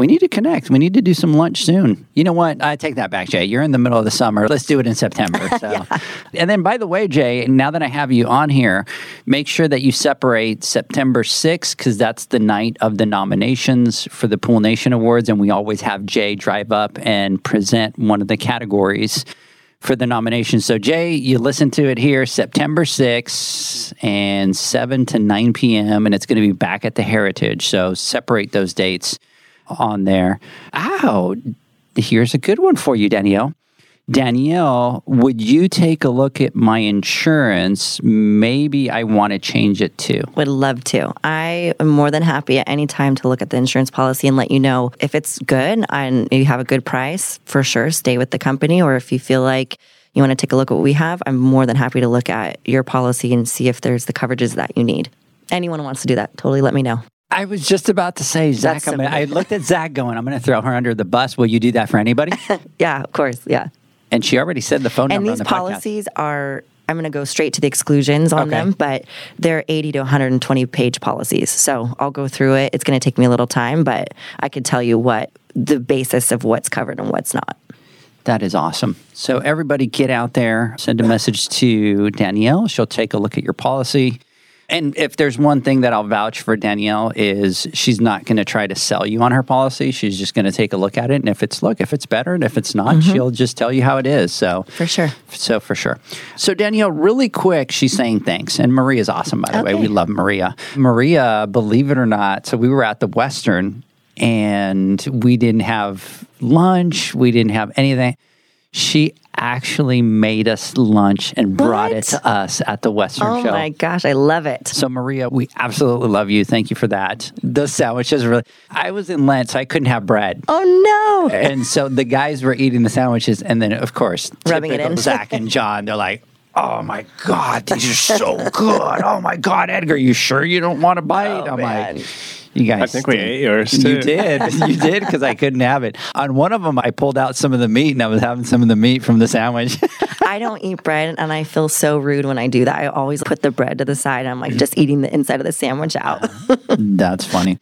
Speaker 1: We need to connect. We need to do some lunch soon. You know what? I take that back, Jay. You're in the middle of the summer. Let's do it in September. So. And then, by the way, Jay, now that I have you on here, make sure that you separate September 6th because that's the night of the nominations for the Pool Nation Awards. And we always have Jay drive up and present one of the categories for the nomination. So, Jay, you listen to it here September 6th and 7 to 9 p.m., and it's going to be back at the Heritage. So, separate those dates on there. Ow, here's a good one for you, Danielle. Danielle, would you take a look at my insurance? Maybe I want to change it too.
Speaker 4: Would love to. I am more than happy at any time to look at the insurance policy and let you know if it's good and you have a good price, for sure, stay with the company. Or if you feel like you want to take a look at what we have, I'm more than happy to look at your policy and see if there's the coverages that you need. Anyone wants to do that, totally let me know.
Speaker 1: I was just about to say, Zach. I'm gonna, I looked at Zach going, I'm going to throw her under the bus. Will you do that for anybody?
Speaker 4: Yeah, of course. Yeah.
Speaker 1: and she already said the phone
Speaker 4: And
Speaker 1: number
Speaker 4: these
Speaker 1: the podcast.
Speaker 4: And these policies are, I'm going to go straight to the exclusions on
Speaker 1: Okay.
Speaker 4: them, but they're 80 to 120 page policies. So I'll go through it. It's going to take me a little time, but I could tell you what the basis of what's covered and what's not.
Speaker 1: That is awesome. So everybody get out there, send a message to Danielle. She'll take a look at your policy. And if there's one thing that I'll vouch for Danielle is she's not going to try to sell you on her policy. She's just going to take a look at it and if it's look, if it's better and if it's not, mm-hmm. she'll just tell you how it is. So
Speaker 4: For sure.
Speaker 1: So for sure. So Danielle, really quick, she's saying thanks, and Maria's awesome by the way. We love Maria. Maria, believe it or not, so we were at the Western, and we didn't have lunch. We didn't have anything. She actually made us lunch and brought it to us at the Western
Speaker 4: Oh
Speaker 1: Show.
Speaker 4: my gosh, I love it.
Speaker 1: So Maria, we absolutely love you. Thank you for that. The sandwiches really. I was in Lent, so I couldn't have bread.
Speaker 4: Oh no.
Speaker 1: And so the guys were eating the sandwiches, and then of course,
Speaker 4: Rubbing it in.
Speaker 1: Zach and John, they're like, "Oh my god, these are so good! Oh my god, Edgar, you sure you don't want to bite?" Oh, I'm
Speaker 4: Oh, man.
Speaker 1: like, "You guys."
Speaker 2: I think we ate yours
Speaker 1: You did, you did, because I couldn't have it. On one of them, I pulled out some of the meat, and I was having some of the meat from the sandwich.
Speaker 4: I don't eat bread and I feel so rude when I do that. I always put the bread to the side. I'm like just eating the inside of the sandwich out.
Speaker 1: That's funny.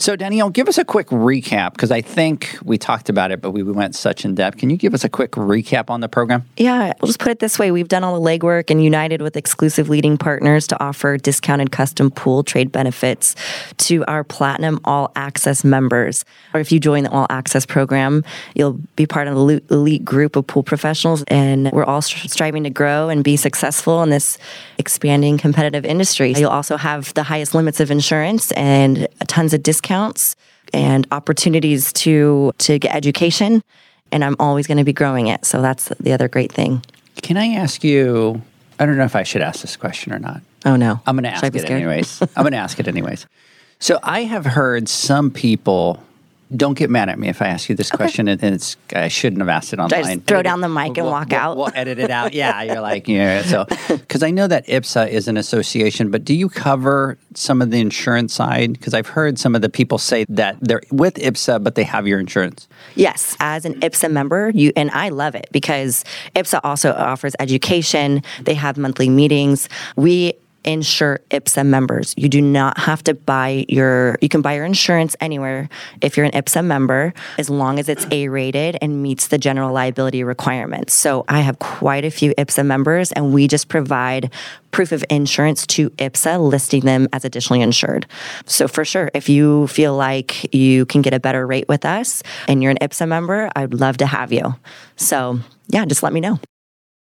Speaker 1: So, Danielle, give us a quick recap because I think we talked about it, but we went such in depth. Can you give us a quick recap on the program?
Speaker 4: Yeah, we'll just put it this way. We've done all the legwork and united with exclusive leading partners to offer discounted custom pool trade benefits to our Platinum All Access members. Or if you join the All Access program, you'll be part of the elite- group of pool professionals. And we're all striving to grow and be successful in this expanding competitive industry. You'll also have the highest limits of insurance and tons of discounts and opportunities to to get education and I'm always going to be growing it. So that's the other great thing.
Speaker 1: Can I ask you? I don't know if I should ask this question or not.
Speaker 4: Oh no.
Speaker 1: I'm going to ask it
Speaker 4: scared?
Speaker 1: anyways. I'm going to ask it anyways. So I have heard some people. Don't get mad at me if I ask you this question, and it's I shouldn't have asked it online.
Speaker 4: just throw down the mic and
Speaker 1: We'll-
Speaker 4: walk
Speaker 1: we'll-
Speaker 4: out?
Speaker 1: We'll edit it out. Yeah, you're like yeah. So because I know that IPSA is an association, but do you cover some of the insurance side? Because I've heard some of the people say that they're with IPSA, but they have your insurance.
Speaker 4: Yes, as an IPSA member, you and I love it because IPSA also offers education. They have monthly meetings. We insure IPSA members. You do not have to buy your you can buy your insurance anywhere if you're an IPSA member as long as it's A rated and meets the general liability requirements. So I have quite a few IPSA members and we just provide proof of insurance to IPSA listing them as additionally insured. So for sure, if you feel like you can get a better rate with us and you're an IPSA member, I'd love to have you. So yeah, just let me know.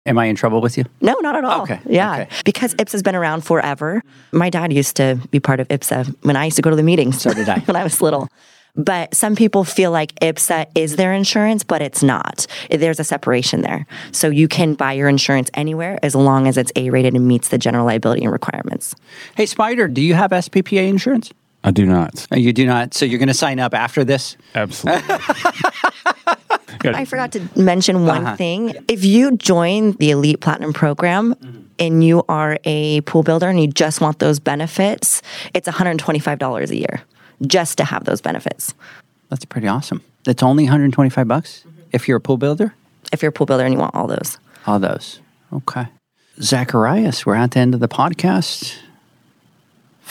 Speaker 1: Am I in trouble with you?
Speaker 4: No, not at all.
Speaker 1: Okay,
Speaker 4: Yeah.
Speaker 1: okay.
Speaker 4: Because IPSA's been around forever. My dad used to be part of IPSA when I used to go to the meetings.
Speaker 1: So did I.
Speaker 4: when I was little. But some people feel like IPSA is their insurance, but it's not. There's a separation there. So you can buy your insurance anywhere as long as it's A rated and meets the general liability and requirements.
Speaker 1: Hey, Spider, do you have SPPA insurance?
Speaker 3: I do not.
Speaker 1: You do not. So you're going to sign up after this?
Speaker 3: Absolutely.
Speaker 4: I forgot to mention one uh-huh. thing. If you join the Elite Platinum program mm-hmm. and you are a pool builder and you just want those benefits, it's $125 a year just to have those benefits.
Speaker 1: That's pretty awesome. It's only 125 bucks mm-hmm. if you're a pool builder.
Speaker 4: If you're a pool builder and you want all those.
Speaker 1: All those. Okay. Zacharias, we're at the end of the podcast.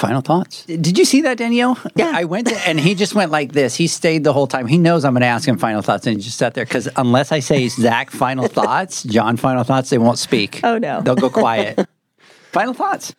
Speaker 1: Final thoughts. Did you see that, Danielle?
Speaker 4: Yeah.
Speaker 1: I went to, and he just went like this. He stayed the whole time. He knows I'm going to ask him final thoughts, and he just sat there because unless I say Zach final thoughts, John final thoughts, they won't speak.
Speaker 4: Oh, no.
Speaker 1: They'll go quiet. final thoughts.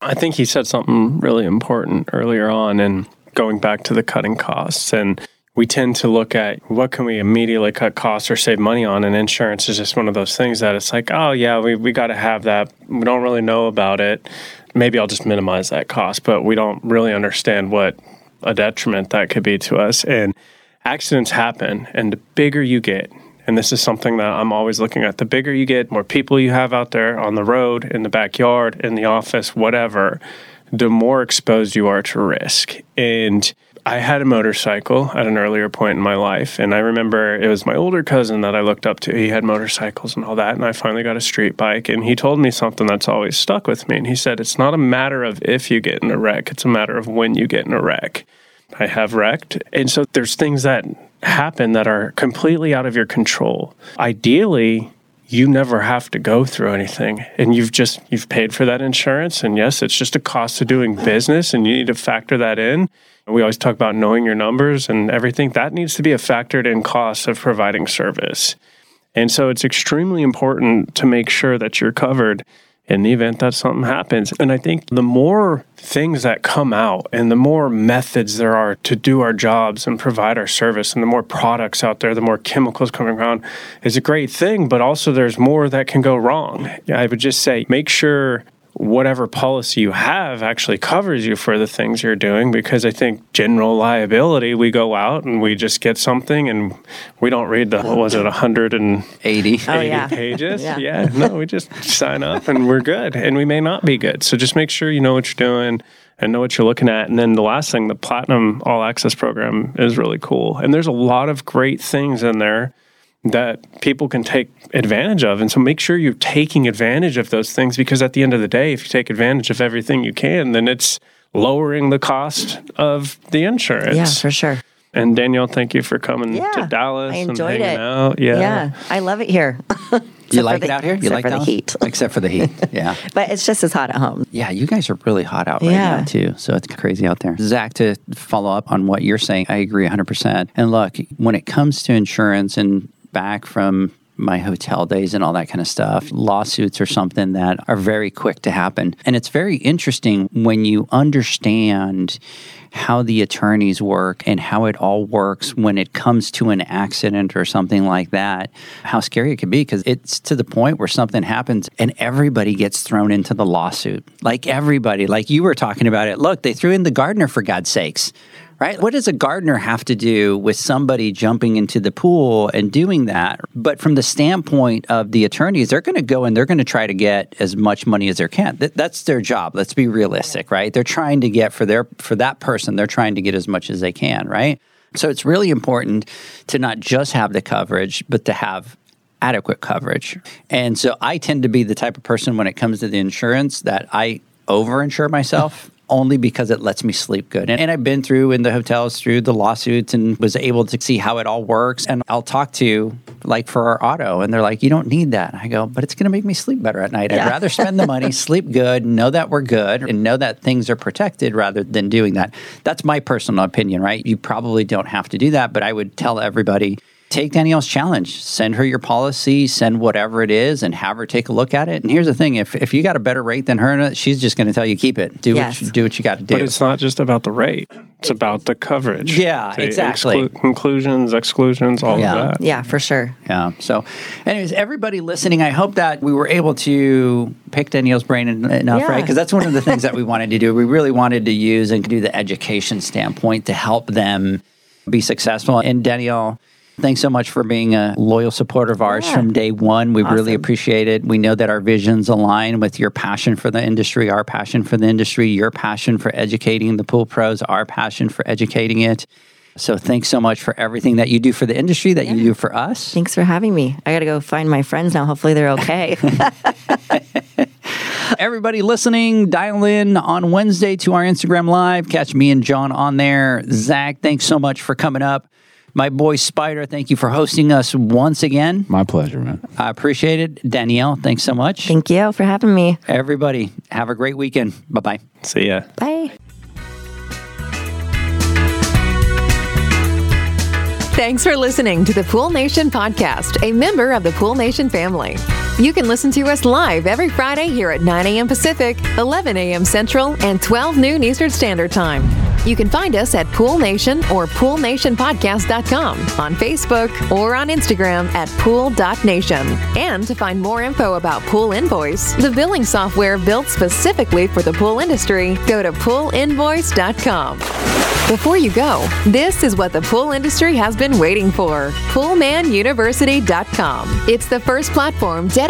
Speaker 2: I think he said something really important earlier on and going back to the cutting costs and we tend to look at what can we immediately cut costs or save money on and insurance is just one of those things that it's like oh yeah we, we got to have that we don't really know about it maybe i'll just minimize that cost but we don't really understand what a detriment that could be to us and accidents happen and the bigger you get and this is something that I'm always looking at. The bigger you get, more people you have out there on the road, in the backyard, in the office, whatever, the more exposed you are to risk. And I had a motorcycle at an earlier point in my life. And I remember it was my older cousin that I looked up to. He had motorcycles and all that. And I finally got a street bike. And he told me something that's always stuck with me. And he said, It's not a matter of if you get in a wreck, it's a matter of when you get in a wreck. I have wrecked. And so there's things that happen that are completely out of your control. Ideally, you never have to go through anything and you've just you've paid for that insurance and yes it's just a cost of doing business and you need to factor that in we always talk about knowing your numbers and everything that needs to be a factored in cost of providing service and so it's extremely important to make sure that you're covered in the event that something happens. And I think the more things that come out and the more methods there are to do our jobs and provide our service and the more products out there, the more chemicals coming around is a great thing, but also there's more that can go wrong. I would just say make sure whatever policy you have actually covers you for the things you're doing because I think general liability we go out and we just get something and we don't read the what was it 180
Speaker 4: Oh, yeah.
Speaker 2: pages?
Speaker 4: Yeah.
Speaker 2: yeah no we just sign up and we're good and we may not be good. So just make sure you know what you're doing and know what you're looking at. And then the last thing the platinum all access program is really cool. And there's a lot of great things in there that people can take advantage of. And so make sure you're taking advantage of those things because at the end of the day, if you take advantage of everything you can, then it's lowering the cost of the insurance.
Speaker 4: Yeah, for sure.
Speaker 2: And Danielle, thank you for coming
Speaker 4: Yeah,
Speaker 2: to Dallas
Speaker 4: I
Speaker 2: and
Speaker 4: enjoyed
Speaker 2: hanging
Speaker 4: it.
Speaker 2: out. Yeah.
Speaker 4: Yeah, I love it here.
Speaker 1: You like
Speaker 4: for
Speaker 1: it out here? You
Speaker 4: except
Speaker 1: like
Speaker 4: for the heat.
Speaker 1: Except for the heat. Yeah.
Speaker 4: But it's just as hot at home.
Speaker 1: Yeah, you guys are really hot out right
Speaker 4: Yeah.
Speaker 1: now too. So it's crazy out there. Zach, to follow up on what you're saying, I agree 100%. And look, when it comes to insurance and back from my hotel days and all that kind of stuff, lawsuits are something that are very quick to happen. And it's very interesting when you understand how the attorneys work and how it all works when it comes to an accident or something like that, how scary it can be because it's to the point where something happens and everybody gets thrown into the lawsuit. Like everybody, like you were talking about it. Look, they threw in the gardener for God's sakes. Right? What does a gardener have to do with somebody jumping into the pool and doing that? But from the standpoint of the attorneys, they're going to go and they're going to try to get as much money as they can. Th- that's their job. Let's be realistic, right? They're trying to get for their for that person, they're trying to get as much as they can, right? So it's really important to not just have the coverage, but to have adequate coverage. And so I tend to be the type of person when it comes to the insurance that I overinsure myself. Only because it lets me sleep good. And, and I've been through in the hotels through the lawsuits and was able to see how it all works. And I'll talk to like for our auto, and they're like, You don't need that. I go, But it's going to make me sleep better at night. I'd rather spend the money, sleep good, know that we're good, and know that things are protected rather than doing that. That's my personal opinion, right? You probably don't have to do that, but I would tell everybody take Danielle's challenge. Send her your policy, send whatever it is, and have her take a look at it. And here's the thing: if if you got a better rate than her, she's just going to tell you keep it. Do
Speaker 4: Yes.
Speaker 1: what you, do what you got to do.
Speaker 2: But it's not just about the rate. It's about the coverage.
Speaker 1: Yeah,
Speaker 2: The
Speaker 1: exactly.
Speaker 2: inclusions, exclusions, all
Speaker 1: Yeah.
Speaker 2: of that.
Speaker 4: Yeah, for sure.
Speaker 1: Yeah. So, anyways, everybody listening, I hope that we were able to pick Danielle's brain enough,
Speaker 4: Yeah.
Speaker 1: right? Because that's one of the things that we wanted to do. We really wanted to use and do the education standpoint to help them be successful. And Danielle, thanks so much for being a loyal supporter of ours
Speaker 4: Yeah.
Speaker 1: from day one. We really appreciate it. We know that our visions align with your passion for the industry, our passion for the industry, your passion for educating the pool pros, our passion for educating it. So thanks so much for everything that you do for the industry, that you do for us.
Speaker 4: Thanks for having me. I got to go find my friends now. Hopefully they're okay.
Speaker 1: Everybody listening, dial in on Wednesday to our Instagram Live. Catch me and John on there. Zach, thanks so much for coming up. My boy Spider, thank you for hosting us once again.
Speaker 3: My pleasure, man.
Speaker 1: I appreciate it. Danielle, thanks so much.
Speaker 4: Thank you for having me.
Speaker 1: Everybody, have a great weekend. Bye bye.
Speaker 2: See ya.
Speaker 4: Bye.
Speaker 5: Thanks for listening to the Pool Nation podcast, a member of the Pool Nation family. You can listen to us live every Friday here at 9 a.m. Pacific, 11 a.m. Central, and 12 noon Eastern Standard Time. You can find us at Pool Nation or PoolNationPodcast.com, on Facebook, or on Instagram at Pool.Nation. And to find more info about Pool Invoice, the billing software built specifically for the pool industry, go to PoolInvoice.com. Before you go, this is what the pool industry has been waiting for PoolmanUniversity.com. It's the first platform dedicated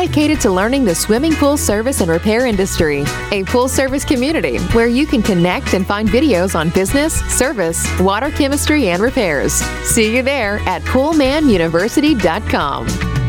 Speaker 5: to learning the swimming pool service and repair industry, a pool service community where you can connect and find videos on business, service, water chemistry, and repairs. See you there at PoolmanUniversity.com.